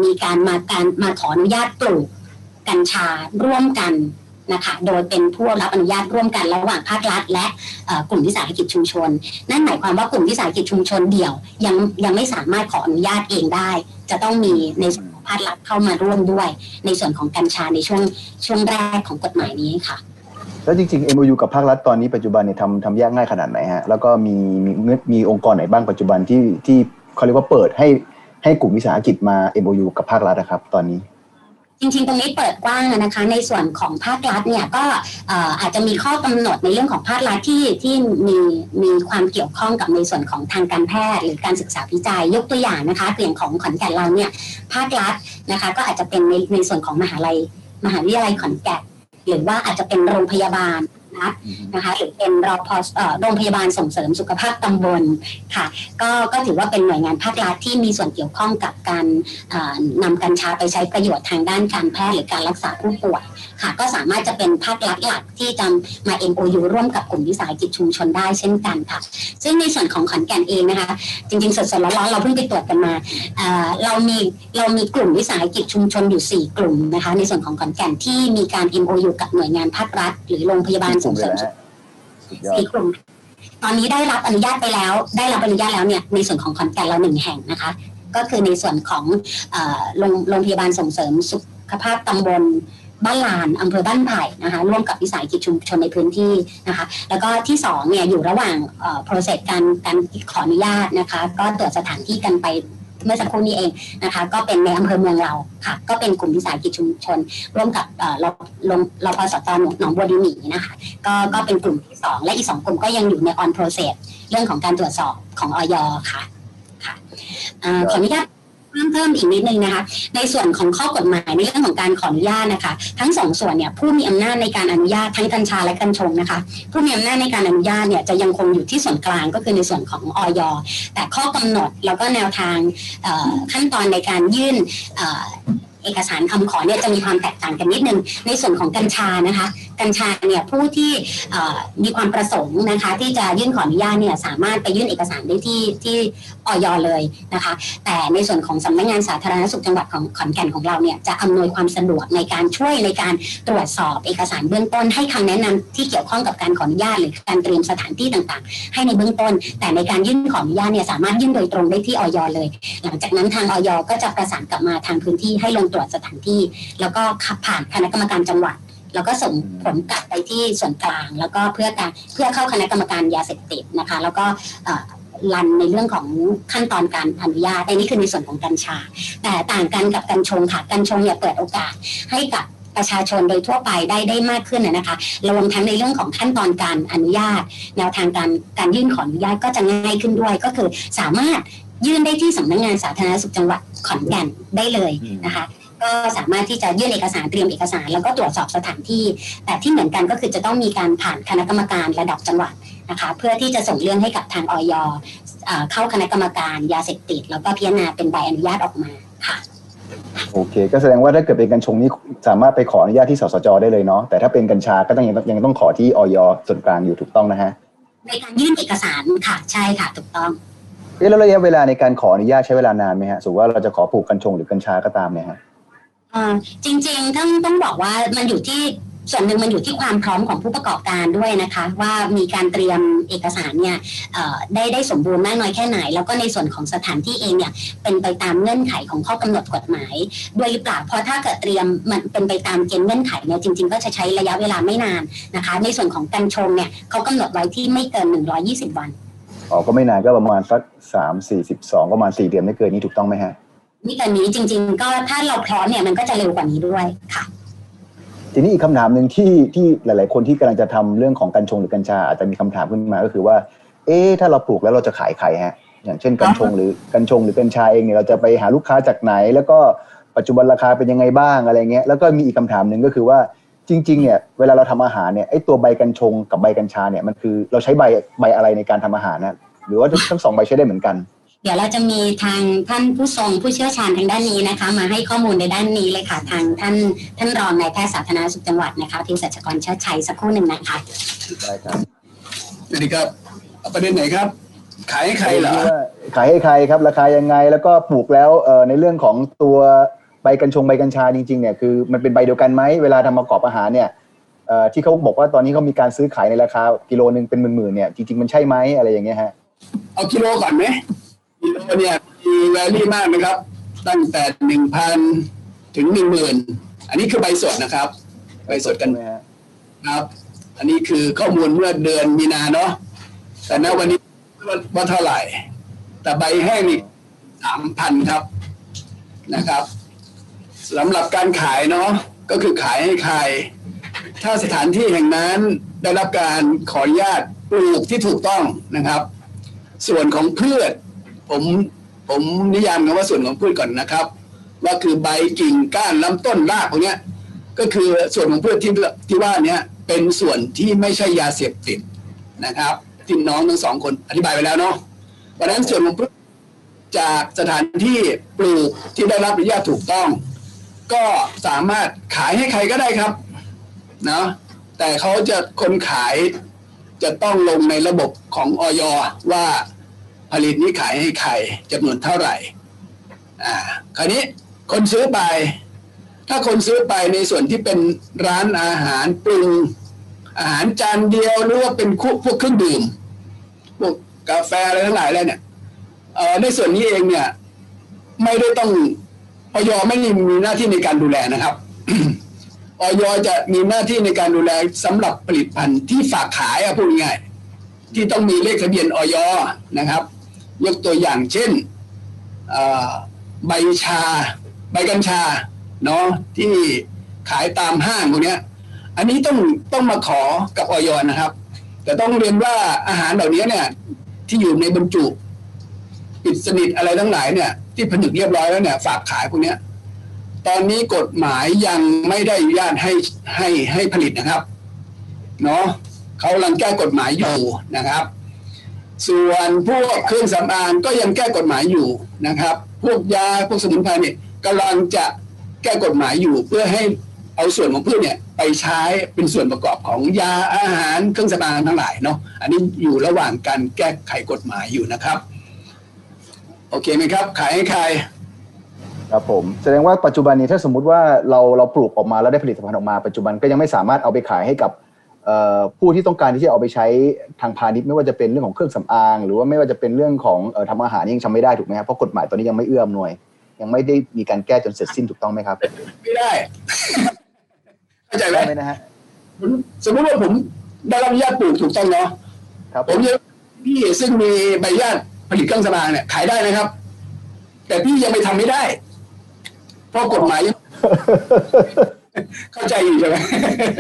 มีการมาการมาขออนุญาตปลูกกัญชาร่วมกัน นะคะ โดยเป็นผู้รับอนุญาตร่วมกันระหว่างภาครัฐ และกลุ่มวิสาหกิจชุมชน นั่นหมายความว่ากลุ่มวิสาหกิจชุมชนเดี่ยว ยังยังไม่สามารถขออนุญาตเองได้ จะต้องมีในส่วนของภาครัฐเข้ามาร่วมด้วย ในส่วนของกัญชาในช่วงช่วงแรกของกฎหมายนี้ค่ะ แล้วจริงๆ MOU กับภาครัฐตอนนี้ปัจจุบันเนี่ยทำทำยากง่ายขนาดไหนฮะแล้วก็มีมีมีองค์กรไหนบ้างปัจจุบันที่ที่เขาเรียกว่าเปิดให้ให้กลุ่มวิสาหกิจมา MOU กับภาครัฐนะครับ ตอนนี้ จริงๆ ตรงนี้เปิดกว้างนะคะ ในส่วนของภาครัฐเนี่ยก็อาจจะมีข้อกำหนดในเรื่องของภาครัฐที่ที่มีมีความเกี่ยวข้องกับในส่วนของทางการแพทย์ หรือการศึกษาวิจัยยกตัวอย่างนะคะเปลี่ยนของขอนแก่นเราเนี่ยภาครัฐนะคะก็อาจจะเป็นในในส่วนของมหาลัย มหาวิทยาลัยขอนแก่นหรือว่าอาจจะเป็นโรงพยาบาล นะนะคะหรือเป็นรอพอโรงพยาบาลส่งเสริมสุขภาพตำบลค่ะก็ก็ถือว่าเป็นหน่วยงานภาครัฐที่มีส่วนเกี่ยวข้องกับการนำกัญชาไปใช้ประโยชน์ทางด้านการแพทย์หรือการรักษาผู้ป่วยค่ะ ก็สามารถจะเป็นภาครัฐหลักที่จะมา MOU ร่วมกับกลุ่มวิสาหกิจชุมชนได้เช่นกันค่ะ ซึ่งในส่วนของขอนแก่นเองนะคะ จริงๆสดๆร้อนๆเราเพิ่งไปตรวจกันมาเอ่อเรามีเรามีกลุ่มวิสาหกิจชุมชนอยู่ 4 กลุ่มนะคะ ในส่วนของขอนแก่นที่มีการ MOU กับหน่วยงานภาครัฐ หรือโรงพยาบาลส่งเสริมสุขสุดยอดสี่กลุ่มตอนนี้ได้รับอนุญาตไปแล้ว ได้รับอนุญาตแล้วเนี่ยในส่วนของขอนแก่นเราหนึ่งแห่งนะคะ ก็คือในส่วนของเอ่อโรงโรงพยาบาลส่งเสริมสุขภาพตำบล บ้านลานอำเภอบ้านไผ่นะคะร่วมกับวิสาหกิจชุมชนในพื้นที่นะคะแล้วก็ที่สองเนี่ยอยู่ระหว่างเอ่อ process การการขออนุญาตนะคะก็ตรวจสถานที่กันไปเมื่อสักครู่นี้เองนะคะ ก็เป็นในอำเภอเมืองเราค่ะ ก็เป็นกลุ่มวิสาหกิจชุมชน ร่วมกับเอ่อรรรพสตหนองหนองบัวดีหมีนะคะก็ก็เป็นกลุ่มที่สองและอีกสองกลุ่มก็ยังอยู่ใน on process เรื่องของการตรวจสอบของออยค่ะค่ะขออนุญาต พิ่มเพิ่มอีกนิดนึงนะคะ ในส่วนของข้อกฎหมายในเรื่องของการขออนุญาตนะคะ ทั้งสองส่วนเนี่ยผู้มีอำนาจในการอนุญาตทั้งกัญชาและกัญชงนะคะ ผู้มีอำนาจในการอนุญาตเนี่ยจะยังคงอยู่ที่ส่วนกลางก็คือในส่วนของออยแต่ข้อกำหนดแล้วก็แนวทางขั้นตอนในการยื่น เอกสารคำขอเนี่ยจะมีความแตกต่างกันนิดนึง ในส่วนของกัญชานะคะ กัญชาเนี่ยผู้ที่มีความประสงค์นะคะ ที่จะยื่นขออนุญาตเนี่ยสามารถไปยื่นเอกสารได้ที่ที่ออยเลยนะคะ แต่ในส่วนของสำนักงานสาธารณสุขจังหวัดของขอนแก่นของเราเนี่ยจะอำนวยความสะดวกในการช่วยในการตรวจสอบเอกสารเบื้องต้น ให้คำแนะนำที่เกี่ยวข้องกับการขออนุญาตหรือการเตรียมสถานที่ต่างๆ ให้ในเบื้องต้น แต่ในการยื่นขออนุญาตเนี่ยสามารถยื่นโดยตรงได้ที่ออยเลย หลังจากนั้นทางออยก็จะประสานกลับมาทางพื้นที่ให้ลงตรวจสถานที่ แล้วก็ขับผ่านคณะกรรมการจังหวัด แล้วก็ส่งผลกลับไปที่ส่วนกลาง แล้วก็เพื่อการเพื่อเข้าคณะกรรมการยาเสพติดนะคะ แล้วก็รันในเรื่องของขั้นตอนการอนุญาตอันนี้คือในส่วนของกัญชา แต่ต่างกันกับกัญชงค่ะกัญชงเนี่ยเปิดโอกาสให้กับประชาชนโดยทั่วไปได้ได้มากขึ้นนะนะคะรวมทั้งในเรื่องของขั้นตอนการอนุญาต แนวทางการการยื่นขออนุญาตก็จะง่ายขึ้นด้วย ก็คือสามารถยื่นได้ที่สำนักงานสาธารณสุขจังหวัดขอนแก่นได้เลยนะคะ ก็สามารถที่จะยื่นเอกสารเตรียมเอกสาร แล้วก็ตรวจสอบสถานที่ แต่ที่เหมือนกันก็คือจะต้องมีการผ่านคณะกรรมการระดับจังหวัดนะคะเพื่อที่จะส่งเรื่องให้กับทางออยเข้าคณะกรรมการยาเสพติด แล้วก็พิจารณาเป็นใบอนุญาตออกมาค่ะโอเค ก็แสดงว่าถ้าเกิดเป็นกัญชงนี่สามารถไปขออนุญาตที่สสจได้เลยเนาะแต่ถ้าเป็นกัญชาก็ต้องยังยังต้องขอที่ออยส่วนกลางอยู่ถูกต้องนะฮะในการยื่นเอกสารค่ะใช่ค่ะถูกต้องเอ๊ะแล้วระยะเวลาในการขออนุญาตใช้เวลานานไหมฮะสมมติว่าเราจะขอปลูกกัญชงหรือกัญชาก็ตามเนี่ยฮะอ่า จริงๆต้องต้องบอกว่ามันอยู่ที่ส่วนหนึ่งมันอยู่ที่ความพร้อมของผู้ประกอบการด้วยนะคะ ว่ามีการเตรียมเอกสารเนี่ยได้ได้สมบูรณ์มากน้อยแค่ไหน แล้วก็ในส่วนของสถานที่เองเนี่ยเป็นไปตามเงื่อนไขของข้อกำหนดกฎหมาย ด้วยหรือเปล่าเพราะถ้าเกิดเตรียมมันเป็นไปตามเกณฑ์เงื่อนไขเนี่ยจริง ๆ ก็จะใช้ระยะเวลาไม่นานนะคะ ในส่วนของกัญชงเนี่ยเขากำหนดไว้ที่ไม่เกิน 120 วันอ๋อก็ไม่นานก็ประมาณสักสามสี่สิบสองประมาณสี่เดือนไม่เกินนี้ถูกต้องไหมฮะ นี่ต่นี้จริง ๆ ก็ถ้าเราพร้อมเนี่ยมันก็จะเร็วกว่านี้ด้วยค่ะ ทีนี้อีกคำถามหนึ่งที่ที่หลาย ๆ คนที่กำลังจะทำเรื่องของกัญชงหรือกัญชาอาจจะมีคำถามขึ้นมาก็คือว่า เอ๊ะถ้าเราปลูกแล้วเราจะขายใครฮะ อย่างเช่นกัญชงหรือกัญชงหรือกัญชาเองเนี่ยเราจะไปหาลูกค้าจากไหน แล้วก็ปัจจุบันราคาเป็นยังไงบ้างอะไรเงี้ยแล้วก็มีอีกคำถามหนึ่งก็คือว่าจริง ๆ เนี่ยเวลาเราทำอาหารเนี่ยไอ้ตัวใบกัญชงกับใบกัญชาเนี่ยมันคือเราใช้ใบใบอะไรในการทำอาหารนะหรือว่าทั้งสองใบใช้ได้เหมือนกัน เดี๋ยวเราจะมีทางท่านผู้ทรงผู้เชี่ยวชาญทางด้านนี้นะคะ มาให้ข้อมูลในด้านนี้เลยค่ะ ทางท่านท่านรองนายแพทย์สาธารณสุขจังหวัดนะคะที่สัชกรเชิดชัยสักครู่หนึ่งนะคะได้ครับสวัสดีครับเอาประเด็นไหนครับขายให้ใครเหรอที่ว่าขายให้ใครครับ ราคายังไงแล้วก็ปลูกแล้วเอ่อในเรื่องของตัวใบกัญชงใบกัญชาจริงๆเนี่ยคือมันเป็นใบเดียวกันไหมเวลาทำประกอบอาหารเนี่ยเอ่อที่เขาบอกว่าตอนนี้เขามีการซื้อขายในราคากิโลนึงเป็นหมื่นๆเนี่ยจริงๆมันใช่ไหมอะไรอย่างเงี้ยฮะเอากิโลก่อนไหม กิโลเนี่ยมีแวลี่มากนะครับ ตั้งแต่หนึ่งพันถึงหนึ่งหมื่นอันนี้คือใบสดนะครับ ใบสดกันใช่ไหมฮะครับ อันนี้คือข้อมูลเมื่อเดือนมีนาเนาะแต่ณวันนี้ว่าเท่าไหร่ แต่ใบแห้งนี่สามพันครับนะครับสำหรับการขายเนาะก็คือขายให้ใคร ถ้าสถานที่แห่งนั้นได้รับการขออนุญาตปลูกที่ถูกต้องนะครับ ส่วนของพืช ผมผมนิยามคำว่าส่วนของพืชก่อนนะครับ ว่าคือใบกิ่งก้านลำต้นรากพวกเนี้ยก็คือส่วนของพืชที่ที่ว่าเนี้ยเป็นส่วนที่ไม่ใช่ยาเสพติดนะครับที่น้องทั้งสองคนอธิบายไปแล้วเนาะเพราะฉะนั้นส่วนของพืชจากสถานที่ปลูกที่ได้รับอนุญาตถูกต้อง ก็สามารถขายให้ใครก็ได้ครับเนาะแต่เขาจะคนขายจะต้องลงในระบบของออยว่า ผลิตนี้ขายให้ใครจำนวนเท่าไหร่ อ่า คราวนี้คนซื้อไป ถ้าคนซื้อไปในส่วนที่เป็นร้านอาหารปรุง อาหารจานเดียวหรือว่าเป็นคุพวกเครื่องดื่มพวกกาแฟอะไรทั้งหลายแล้วเนี่ยเอ่อในส่วนนี้เองเนี่ย ไม่ได้ต้องออยไม่ได้มีหน้าที่ในการดูแลนะครับออยจะมีหน้าที่ในการดูแลสำหรับผลิตภัณฑ์ที่ฝากขายอะพูดง่ายที่ต้องมีเลขทะเบียนออยนะครับ ยกตัวอย่างเช่นใบชา ใบกัญชาเนาะที่ขายตามห้างพวกเนี้ยอันนี้ต้องต้องมาขอกับออยนะครับ แต่ต้องเรียนว่าอาหารเหล่านี้เนี่ยที่อยู่ในบรรจุปิดสนิทอะไรทั้งหลายเนี่ย ที่ผนึกเรียบร้อยแล้วเนี่ยฝากขายพวกเนี้ยตอนนี้กฎหมายยังไม่ได้อนุญาตให้ให้ให้ผลิตนะครับเนาะเขากำลังแก้กฎหมายอยู่นะครับ ส่วนพวกเครื่องสำอางก็ยังแก้กฎหมายอยู่นะครับ พวกยาพวกสมุนไพรเนี่ยกำลังจะแก้กฎหมายอยู่เพื่อให้เอาส่วนของพืชเนี่ยไปใช้เป็นส่วนประกอบของยาอาหารเครื่องสำอางทั้งหลายเนาะอันนี้อยู่ระหว่างการแก้ไขกฎหมายอยู่นะครับ โอเคไหมครับ ขายให้ใครครับผมแสดงว่าปัจจุบันนี้ถ้าสมมุติว่าเราเราปลูกออกมาแล้วได้ผลิตภัณฑ์ออกมาปัจจุบันก็ยังไม่สามารถเอาไปขายให้กับ ผู้ที่ต้องการที่จะเอาไปใช้ทางพาณิชย์ไม่ว่าจะเป็นเรื่องของเครื่องสำอาง หรือว่าไม่ว่าจะเป็นเรื่องของเอ่อทำอาหารนี่ยังทำไม่ได้ถูกไหมครับเพราะกฎหมายตอนนี้ยังไม่เอื้อมหน่วย ยังไม่ได้มีการแก้จนเสร็จสิ้นถูกต้องไหมครับ ไม่ได้เข้าใจไหมได้ไหมนะฮะผมสมมติว่าผมได้รับอนุญาตปลูกถูกต้องเนาะครับผมจะพี่ซึ่งมีใบอนุญาตผลิตเครื่องสำอางเนี่ยขายได้นะครับ แต่พี่ยังไม่ทำไม่ได้ เพราะกฎหมายยังเข้าใจอยู่ใช่ไหม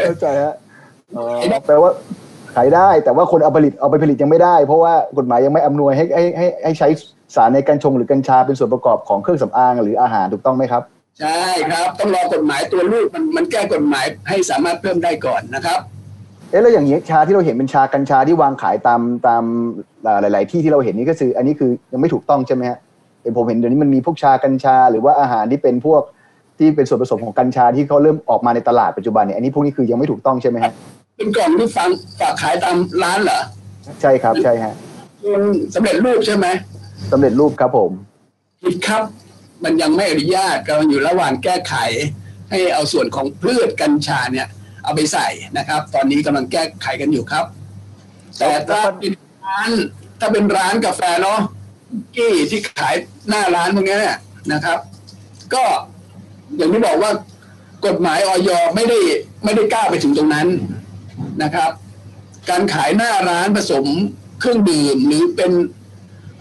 เข้าใจฮะอ๋อ แปลว่าขายได้แต่ว่าคนเอาผลิตเอาไปผลิตยังไม่ได้ เพราะว่ากฎหมายยังไม่อำนวยให้ให้ให้ให้ใช้สารในกัญชงหรือกัญชาเป็นส่วนประกอบของเครื่องสำอางหรืออาหารถูกต้องไหมครับ ใช่ครับต้องรอกฎหมายตัวลูกมันมันแก้กฎหมายให้สามารถเพิ่มได้ก่อนนะครับเอ๊ะแล้วอย่างนี้ชาที่เราเห็นเป็นชากัญชาที่วางขายตามตามอ่าหลาย ๆ ที่ที่เราเห็นนี่ก็คือ อันนี้คือยังไม่ถูกต้องใช่ไหมฮะเห็นผมเห็นเดี๋ยวนี้มันมีพวกชากัญชา หรือว่าอาหารที่เป็นพวกที่เป็นส่วนผสมของกัญชาที่เขาเริ่มออกมาในตลาดปัจจุบันเนี่ยอันนี้พวกนี้คือยังไม่ถูกต้องใช่ไหมฮะ เป็นกล่องที่ฟังฝากขายตามร้านเหรอใช่ครับใช่ฮะมันสำเร็จรูปใช่ไหมสำเร็จรูปครับผมผิดครับ มันยังไม่อนุญาตกำลังอยู่ระหว่างแก้ไข ให้เอาส่วนของพืชกัญชาเนี่ย เอาไปใส่นะครับ ตอนนี้กำลังแก้ไขกันอยู่ครับ แต่ถ้าเป็นร้านถ้าเป็นร้านกาแฟเนาะกี้ที่ขายหน้าร้านพวกเนี้ยเนี่ยนะครับ ก็อย่างที่บอกว่ากฎหมายออยไม่ได้ไม่ได้กล้าไปถึงตรงนั้น นะครับ การขายหน้าร้านผสมเครื่องดื่มหรือเป็น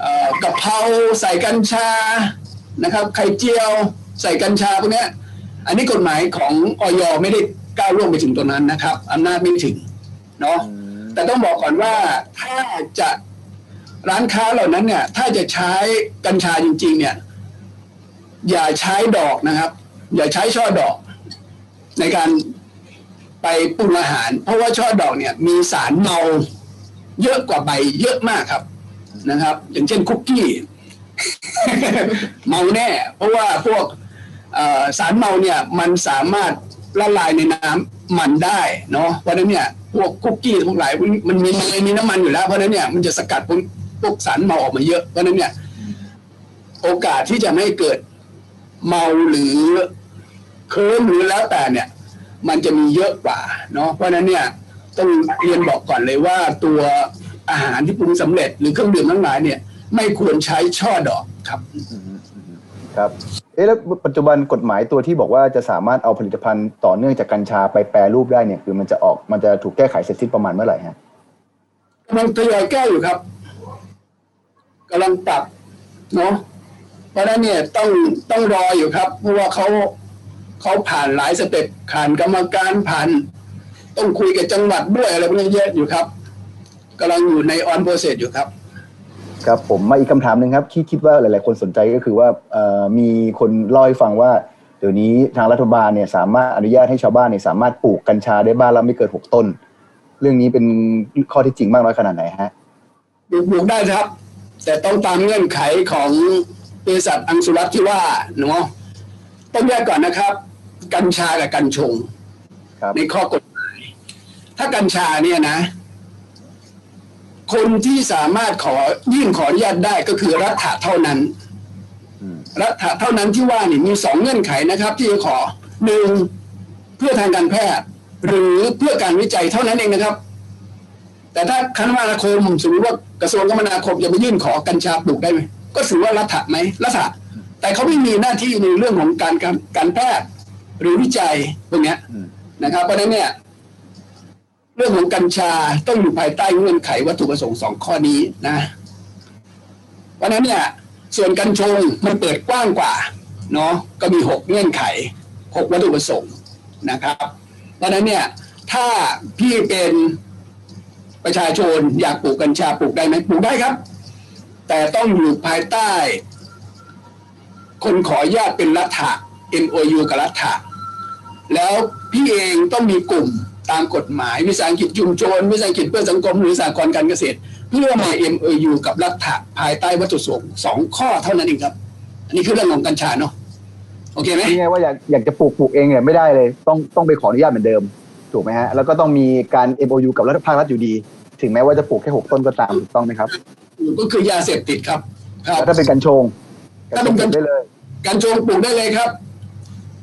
เอ่อกะเพราใส่กัญชานะครับไข่เจียวใส่กัญชาพวกเนี้ยอันนี้กฎหมายของออยไม่ได้ก้าวล่วงไปถึงตรงนั้นนะครับอำนาจไม่ถึงเนาะแต่ต้องบอกก่อนว่าถ้าจะร้านค้าเหล่านั้นเนี่ย ถ้าจะใช้กัญชาจริง ๆ เนี่ย อย่าใช้ดอกนะครับ อย่าใช้ช่อดอก ในการ ไปปรุงอาหาร เพราะว่าช่อดอกเนี่ยมีสารเมาเยอะกว่าใบเยอะมากครับนะครับ อย่างเช่นคุกกี้ เมาแน่ เพราะว่าพวกสารเมาเนี่ยมันสามารถละลายในน้ำมันได้เนาะเพราะนั้นเนี่ยพวกคุกกี้ทั้งหลายมันมีมันมีน้ำมันอยู่แล้วเพราะนั้นเนี่ยมันจะสกัดพวกพวกสารเมาออกมาเยอะเพราะนั้นเนี่ยโอกาสที่จะไม่เกิดเมาหรือเคลิ้มหรือแล้วแต่เนี่ย มันจะมีเยอะกว่าเนาะเพราะฉะนั้นเนี่ยต้องเรียนบอกก่อนเลยว่าตัวอาหารที่ปรุงสำเร็จหรือเครื่องดื่มทั้งหลายเนี่ย ไม่ควรใช้ช่อดอกครับครับเอ๊ะแล้วปัจจุบันกฎหมายตัวที่บอกว่าจะสามารถเอาผลิตภัณฑ์ต่อเนื่องจากกัญชาไปแปรรูปได้เนี่ย คือมันจะออกมันจะถูกแก้ไขเสร็จสิ้นประมาณเมื่อไหร่ฮะกำลังทยอยแก้อยู่ครับกำลังปรับเนาะเพราะฉะนั้นเนี่ยต้องต้องรออยู่ครับ เพราะว่าเขา เขาผ่านหลาย step ผ่านกรรมการผ่าน ต้องคุยกับจังหวัดด้วยอะไรพวกนี้เยอะอยู่ครับกำลังอยู่ใน on process อยู่ครับ ครับผมมาอีกคำถามหนึ่งครับที่คิดว่าหลาย ๆ คนสนใจก็คือว่าเอ่อมีคนเล่าให้ฟังว่าเดี๋ยวนี้ทางรัฐบาลเนี่ยสามารถอนุญาตให้ชาวบ้านเนี่ยสามารถปลูกกัญชาได้บ้านละไม่เกินหกต้น เรื่องนี้เป็นข้อที่จริงมากน้อยขนาดไหนฮะปลูกปลูกได้ครับ แต่ต้องตามเงื่อนไขของบริษัทอังสุรัตน์ที่ว่าเนาะ ต้องแยกก่อนนะครับ กัญชากับกัญชง ครับ ในข้อกฎหมาย ถ้ากัญชาเนี่ยนะ คนที่สามารถขอยื่นขออนุญาตได้ก็คือรัฐะเท่านั้น อืม รัฐะเท่านั้นที่ว่านี่มีสองเงื่อนไขนะครับ ที่จะขอหนึ่งเพื่อทางการแพทย์ หรือเพื่อการวิจัยเท่านั้นเองนะครับ แต่ถ้าคณะกรรมคมสมมติว่ากระทรวงคมนาคมจะไปยื่นขอกัญชาปลูกได้ไหมก็ถือว่ารัฐะไหมรัฐะ แต่เขาไม่มีหน้าที่ในเรื่องของการการการแพทย์หรือวิจัยพวกเนี้ยอืมนะครับ เพราะฉะนั้นเนี่ย เรื่องของกัญชาต้องอยู่ภายใต้เงื่อนไขวัตถุประสงค์สองข้อนี้นะ เพราะฉะนั้นเนี่ย ส่วนกัญชงมันเปิดกว้างกว่าเนาะก็มีหกเงื่อนไขหกวัตถุประสงค์นะครับ เพราะฉะนั้นเนี่ยถ้าพี่เป็นประชาชนอยากปลูกกัญชาปลูกได้ไหมปลูกได้ครับ แต่ต้องอยู่ภายใต้ คนขออนุญาตเป็นรัฐะ MOU กับรัฐะ แล้วพี่เองต้องมีกลุ่มตามกฎหมายวิสาหกิจชุมชนวิสาหกิจเพื่อสังคมหรือสหกรณ์การเกษตร เพื่อมา MOU กับรัฐะภายใต้วัตถุประสงค์สองข้อเท่านั้นเองครับ อันนี้คือเรื่องของกัญชาเนาะโอเคไหมนี่ไงว่าอยากอยากจะปลูกปลูกเองเนี่ยไม่ได้เลยต้องต้องไปขออนุญาตเหมือนเดิมถูกไหมฮะแล้วก็ต้องมีการ MOU กับรัฐภาครัฐอยู่ดี ถึงแม้ว่าจะปลูกแค่หกต้นก็ตามถูกต้องไหมครับก็คือยาเสพติดครับครับแล้วถ้าเป็นกัญชงถ้าเป็นกัญได้เลย กัญชงปลูกได้เลยครับ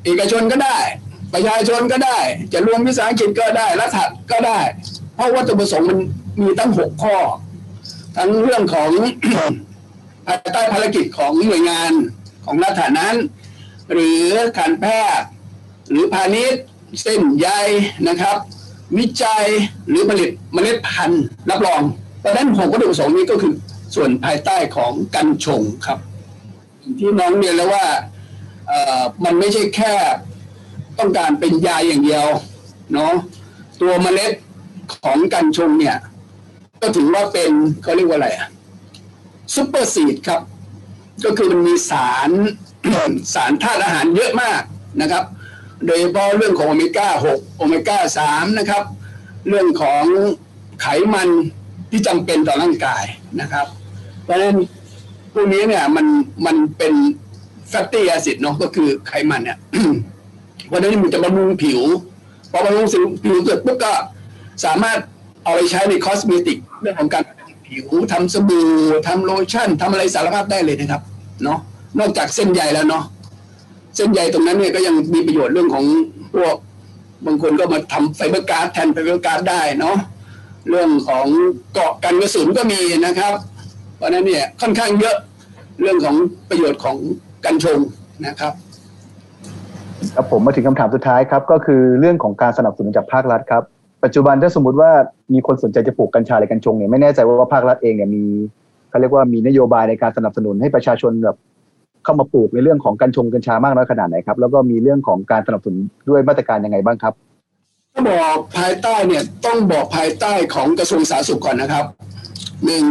เอกชนก็ได้ ประชาชนก็ได้ จะรวมวิสาหกิจก็ได้รัฐก็ได้ เพราะวัตถุประสงค์มันมีตั้งหกข้อ ทั้งเรื่องของภายใต้ภารกิจของหน่วยงานของรัฐานั้น หรือการแพทย์หรือพาณิชย์เส้นใยนะครับ วิจัยหรือผลิตเมล็ดพันธุ์รับรองเพราะฉะนั้นหกวัตถุประสงค์นี้ก็คือส่วนภายใต้ของกัญชงครับ ที่น้องเรียนแล้วว่าเอ่อมันไม่ใช่แค่ต้องการเป็นยาอย่างเดียวเนาะตัวเมล็ดของกัญชงเนี่ย ก็ถือว่าเป็นเขาเรียกว่าอะไรอะ super seed ครับ ก็คือมันมีสารสารธาตุอาหารเยอะมากนะครับ โดยเฉพาะเรื่องของโอเมก้า 6 โอเมก้า 3 นะครับ เรื่องของไขมันที่จำเป็นต่อร่างกายนะครับ เพราะฉะนั้น พวกนี้เนี่ยมันมันเป็น fatty acid เนาะก็คือไขมันเนี่ยเพราะฉะนั้นมันจะบำรุงผิวพอบำรุงผิวเสร็จปุ๊บก็สามารถเอาไปใช้ใน cosmetic เรื่องของการผิวทำสบู่ทำโลชั่นทำอะไรสารพัดได้เลยนะครับเนาะนอกจากเส้นใยแล้วเนาะเส้นใยตรงนั้นเนี่ยก็ยังมีประโยชน์เรื่องของพวกบางคนก็มาทำ fiberglass แทน fiberglass ได้เนาะเรื่องของเกราะกันกระสุนก็มีนะครับ เพราะฉะนั้นเนี่ยค่อนข้างเยอะเรื่องของประโยชน์ของกัญชงนะครับครับผมมาถึงคำถามสุดท้ายครับ ก็คือเรื่องของการสนับสนุนจากภาครัฐครับ ปัจจุบันถ้าสมมติว่ามีคนสนใจจะปลูกกัญชาหรือกัญชงเนี่ยไม่แน่ใจว่าภาครัฐเองเนี่ยมีเขาเรียกว่ามีนโยบายในการสนับสนุนให้ประชาชนแบบเข้ามาปลูกในเรื่องของกัญชงกัญชามากน้อยขนาดไหนครับ แล้วก็มีเรื่องของการสนับสนุนด้วยมาตรการยังไงบ้างครับถ้าบอกภายใต้เนี่ยต้องบอกภายใต้ของกระทรวงสาธารณสุขก่อนนะครับหนึ่ง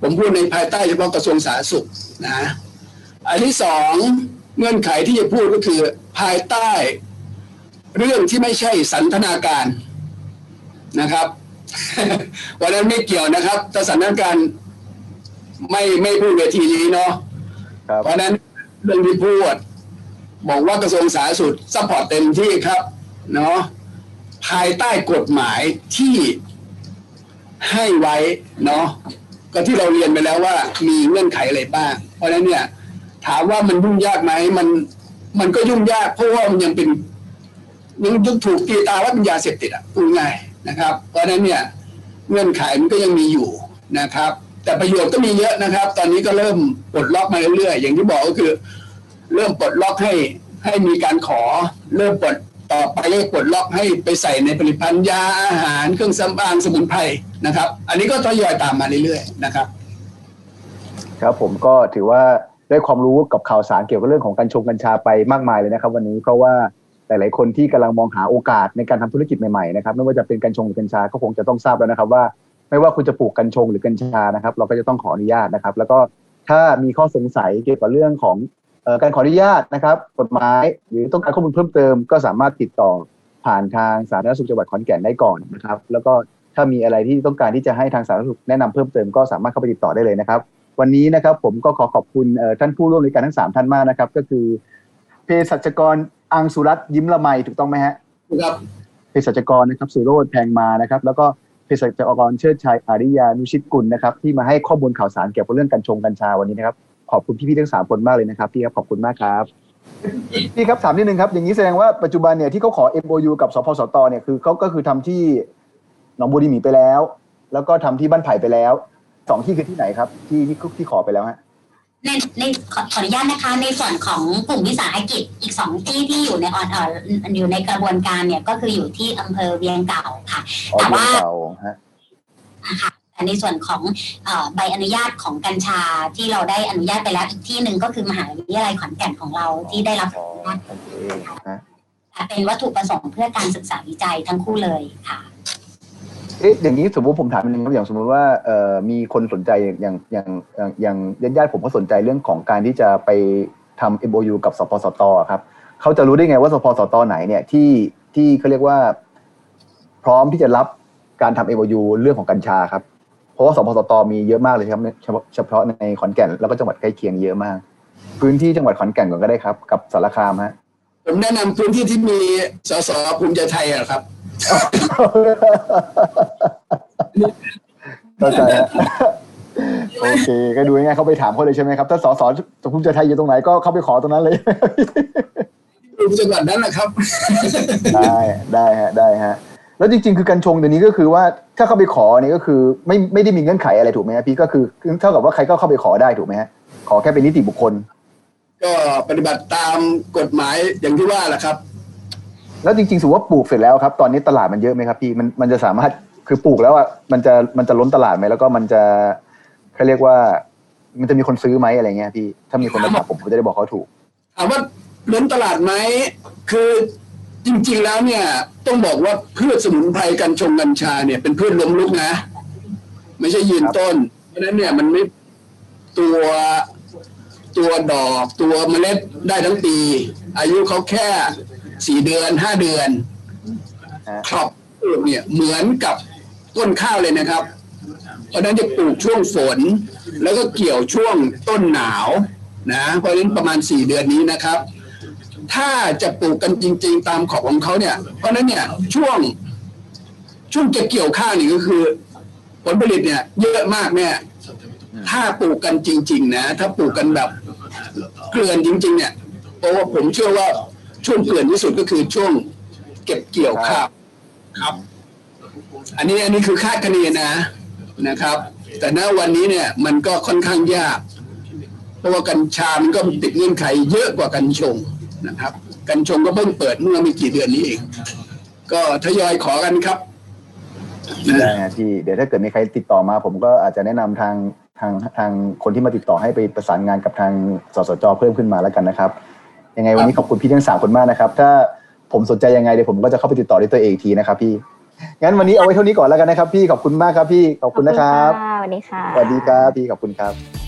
ผมพูดในภายใต้เฉพาะกระทรวงสาธารณสุขนะอันที่สองเงื่อนไขที่จะพูดก็คือภายใต้ เรื่องที่ไม่ใช่สันทนาการนะครับวันนั้นไม่เกี่ยวนะครับแต่สันทนาการไม่ไม่พูดเวทีนี้เนาะครับเพราะฉะนั้นเรื่องที่พูดบอกว่ากระทรวงสาธารณสุข support เต็มที่ครับเนาะภายใต้กฎหมายที่ให้ไว้เนาะ ก็ที่เราเรียนไปแล้วว่ามีเงื่อนไขอะไรบ้าง เพราะฉะนั้นเนี่ย ถามว่ามันยุ่งยากไหมมัน มันก็ยุ่งยาก เพราะว่ามันยังเป็นยังยังถูกตีตาว่าเป็นยาเสพติดอะพูง่ายนะครับ เพราะฉะนั้นเนี่ยเงื่อนไขมันก็ยังมีอยู่นะครับ แต่ประโยชน์ก็มีเยอะนะครับ ตอนนี้ก็เริ่มปลดล็อกมาเรื่อยๆอย่างที่บอกก็คือ เริ่มปลดล็อกให้ให้มีการขอ เริ่มปลด ต่อไปก็ปลดล็อกให้ไปใส่ในผลิตภัณฑ์ยาอาหารเครื่องสำอางสมุนไพรนะครับ อันนี้ก็ทยอยตามมาเรื่อยๆนะครับ ครับผมก็ถือว่าได้ความรู้กับข่าวสารเกี่ยวกับเรื่องของกัญชงกัญชาไปมากมายเลยนะครับ วันนี้เพราะว่าหลาย ๆ คนที่กำลังมองหาโอกาสในการทำธุรกิจใหม่ ๆ นะครับ ไม่ว่าจะเป็นกัญชงหรือกัญชาก็คงจะต้องทราบแล้วนะครับ ว่าไม่ว่าคุณจะปลูกกัญชงหรือกัญชานะครับ เราก็จะต้องขออนุญาตนะครับ แล้วก็ถ้ามีข้อสงสัยเกี่ยวกับเรื่องของ การขออนุญาตนะครับ กฎหมายหรือต้องการข้อมูลเพิ่มเติม ก็สามารถติดต่อผ่านทางสาธารณสุขจังหวัดขอนแก่นได้ก่อนนะครับ แล้วก็ถ้ามีอะไรที่ต้องการที่จะให้ทางสาธารณสุขแนะนำเพิ่มเติมก็สามารถเข้าไปติดต่อได้เลยนะครับ วันนี้นะครับผมก็ขอขอบคุณเอ่อท่านผู้ร่วมรายการทั้งสามท่านมากนะครับ ก็คือเภสัชกรอังสุรัตน์ยิ้มละไมถูกต้องไหมฮะครับเภสัชกรนะครับสุโรธแพงมานะครับ แล้วก็เภสัชกรเชิดชัยอาริยานุชิตกุลนะครับ ที่มาให้ข้อมูลข่าวสารเกี่ยวกับเรื่องกัญชงกัญชาวันนี้นะครับ ขอบคุณพี่ๆทั้งสามคนมากเลยนะครับพี่ครับขอบคุณมากครับพี่ครับถามนิดนึงครับอย่างนี้แสดงว่าปัจจุบันเนี่ยที่เขาขอ MOU กับสพสตเนี่ยคือเขาก็คือทำที่หนองบัวดีหมีไปแล้ว แล้วก็ทำที่บ้านไผ่ไปแล้วสองที่คือที่ไหนครับ ที่ที่ที่ขอไปแล้วฮะในในขอขออนุญาตนะคะ ในส่วนของกลุ่มวิสาหกิจอีกสองที่ที่อยู่ในออนเอ่ออยู่ในกระบวนการเนี่ยก็คืออยู่ที่อำเภอเวียงเก่าค่ะอ๋อแต่เมืองว่าเก่าฮะนะคะแต่ ในส่วนของเอ่อใบอนุญาตของกัญชาที่เราได้อนุญาตไปแล้วอีกที่หนึ่งก็คือมหาวิทยาลัยขอนแก่นของเราที่ได้รับอ๋ออนุญาตโอเคฮะเป็นวัตถุประสงค์เพื่อการศึกษาวิจัยทั้งคู่เลยค่ะเอ๊ะอย่างนี้สมมติผมถามนิดนึงครับอย่างสมมติว่าเอ่อมีคนสนใจอย่างอย่างอย่างอย่างญาติๆผมก็สนใจเรื่องของการที่จะไปทำ MOU กับสปสตครับเขาจะรู้ได้ไงว่าสปสตไหนเนี่ยที่ที่เขาเรียกว่า พร้อมที่จะรับการทำ MOU เรื่องของกัญชาครับเพ ราะว่าสปสตมีเยอะมากเลยครับเฉพาะเฉพาะในขอนแก่นแล้วก็จังหวัดใกล้เคียงเยอะมาก พื้นที่จังหวัดขอนแก่นก่อนก็ได้ครับ กับสารคามฮะผมแนะนำพื้นที่ที่มีสสภูมิใจไทยอะครับเข้าใจฮะโอเค ก็ดูง่ายๆเข้าไปถามเขาเลยใช่ไหมครับ ถ้าสสสภูมิใจไทยอยู่ตรงไหนก็เข้าไปขอตรงนั้นเลยกลุ่มจังหวัดนั้นแหละครับ ได้ได้ฮะได้ฮะ แล้วจริง ๆ คือกัญชงเดี๋ยวนี้ก็คือว่าถ้าเข้าไปขอเนี่ยก็คือไม่ไม่ได้มีเงื่อนไขอะไรถูกไหมฮะพี่ก็คือเท่ากับว่าใครก็เข้าไปขอได้ถูกไหมฮะขอแค่เป็นนิติบุคคล ก็ปฏิบัติตามกฎหมายอย่างที่ว่าแหละครับ แล้วจริงๆสมมติว่าปลูกเสร็จแล้วครับ ตอนนี้ตลาดมันเยอะไหมครับพี่มันมันจะสามารถคือปลูกแล้วอะมันจะมันจะล้นตลาดไหมแล้วก็มันจะเขาเรียกว่า มันจะมีคนซื้อไหมอะไรเงี้ยพี่ถ้ามีคนมาถามผมผมจะได้บอกเขาถูกถามว่าล้นตลาดไหมคือ จริงๆแล้วเนี่ยต้องบอกว่าพืชสมุนไพรกัญชงกัญชาเนี่ยเป็นพืชล้มลุกนะ ไม่ใช่ยืนต้น เพราะฉะนั้นเนี่ยมันไม่ตัวตัวดอกตัวเมล็ดได้ทั้งปี อายุเขาแค่สี่เดือนห้าเดือนครอบเนี่ยเหมือนกับต้นข้าวเลยนะครับ เพราะฉะนั้นจะปลูกช่วงฝน แล้วก็เกี่ยวช่วงต้นหนาวนะเพราะฉะนั้นประมาณสี่เดือนนี้นะครับ ถ้าจะปลูกกันจริง ๆ ตามขอบของเขาเนี่ย เพราะนั้นเนี่ยช่วงช่วงจะเกี่ยวข้าวนี่ก็คือ ผลผลิตเนี่ย เยอะมากเนี่ยถ้าปลูกกันจริง ๆ นะ ถ้าปลูกกันแบบเกลือนจริง ๆ เนี่ยเพราะว่าผมเชื่อว่าช่วงเกลือนที่สุดก็คือช่วงเก็บเกี่ยวข้าวครับ อันนี้อันนี้คือคาดคะเนนะนะครับ แต่ณวันนี้เนี่ยมันก็ค่อนข้างยาก เพราะว่ากัญชามันก็ติดเงื่อนไขเยอะกว่ากัญชง นะครับ กัญชงก็เพิ่งเปิดเมื่อไม่กี่เดือนนี้เอง ก็ทยอยขอกันครับได้ฮะพี่เดี๋ยวถ้าเกิดมีใครติดต่อมา ผมก็อาจจะแนะนำทางทางทางคนที่มาติดต่อให้ไปประสานงานกับทางสสจเพิ่มขึ้นมาแล้วกันนะครับ ยังไงวันนี้ขอบคุณพี่ทั้งสามคนมากนะครับ ถ้าผมสนใจยังไงเดี๋ยวผมก็จะเข้าไปติดต่อด้วยตัวเองอีกทีนะครับ พี่งั้นวันนี้เอาไว้เท่านี้ก่อนแล้วกันนะครับ พี่ขอบคุณมากครับพี่ขอบคุณนะครับสวัสดีค่ะสวัสดีครับพี่ขอบคุณครับ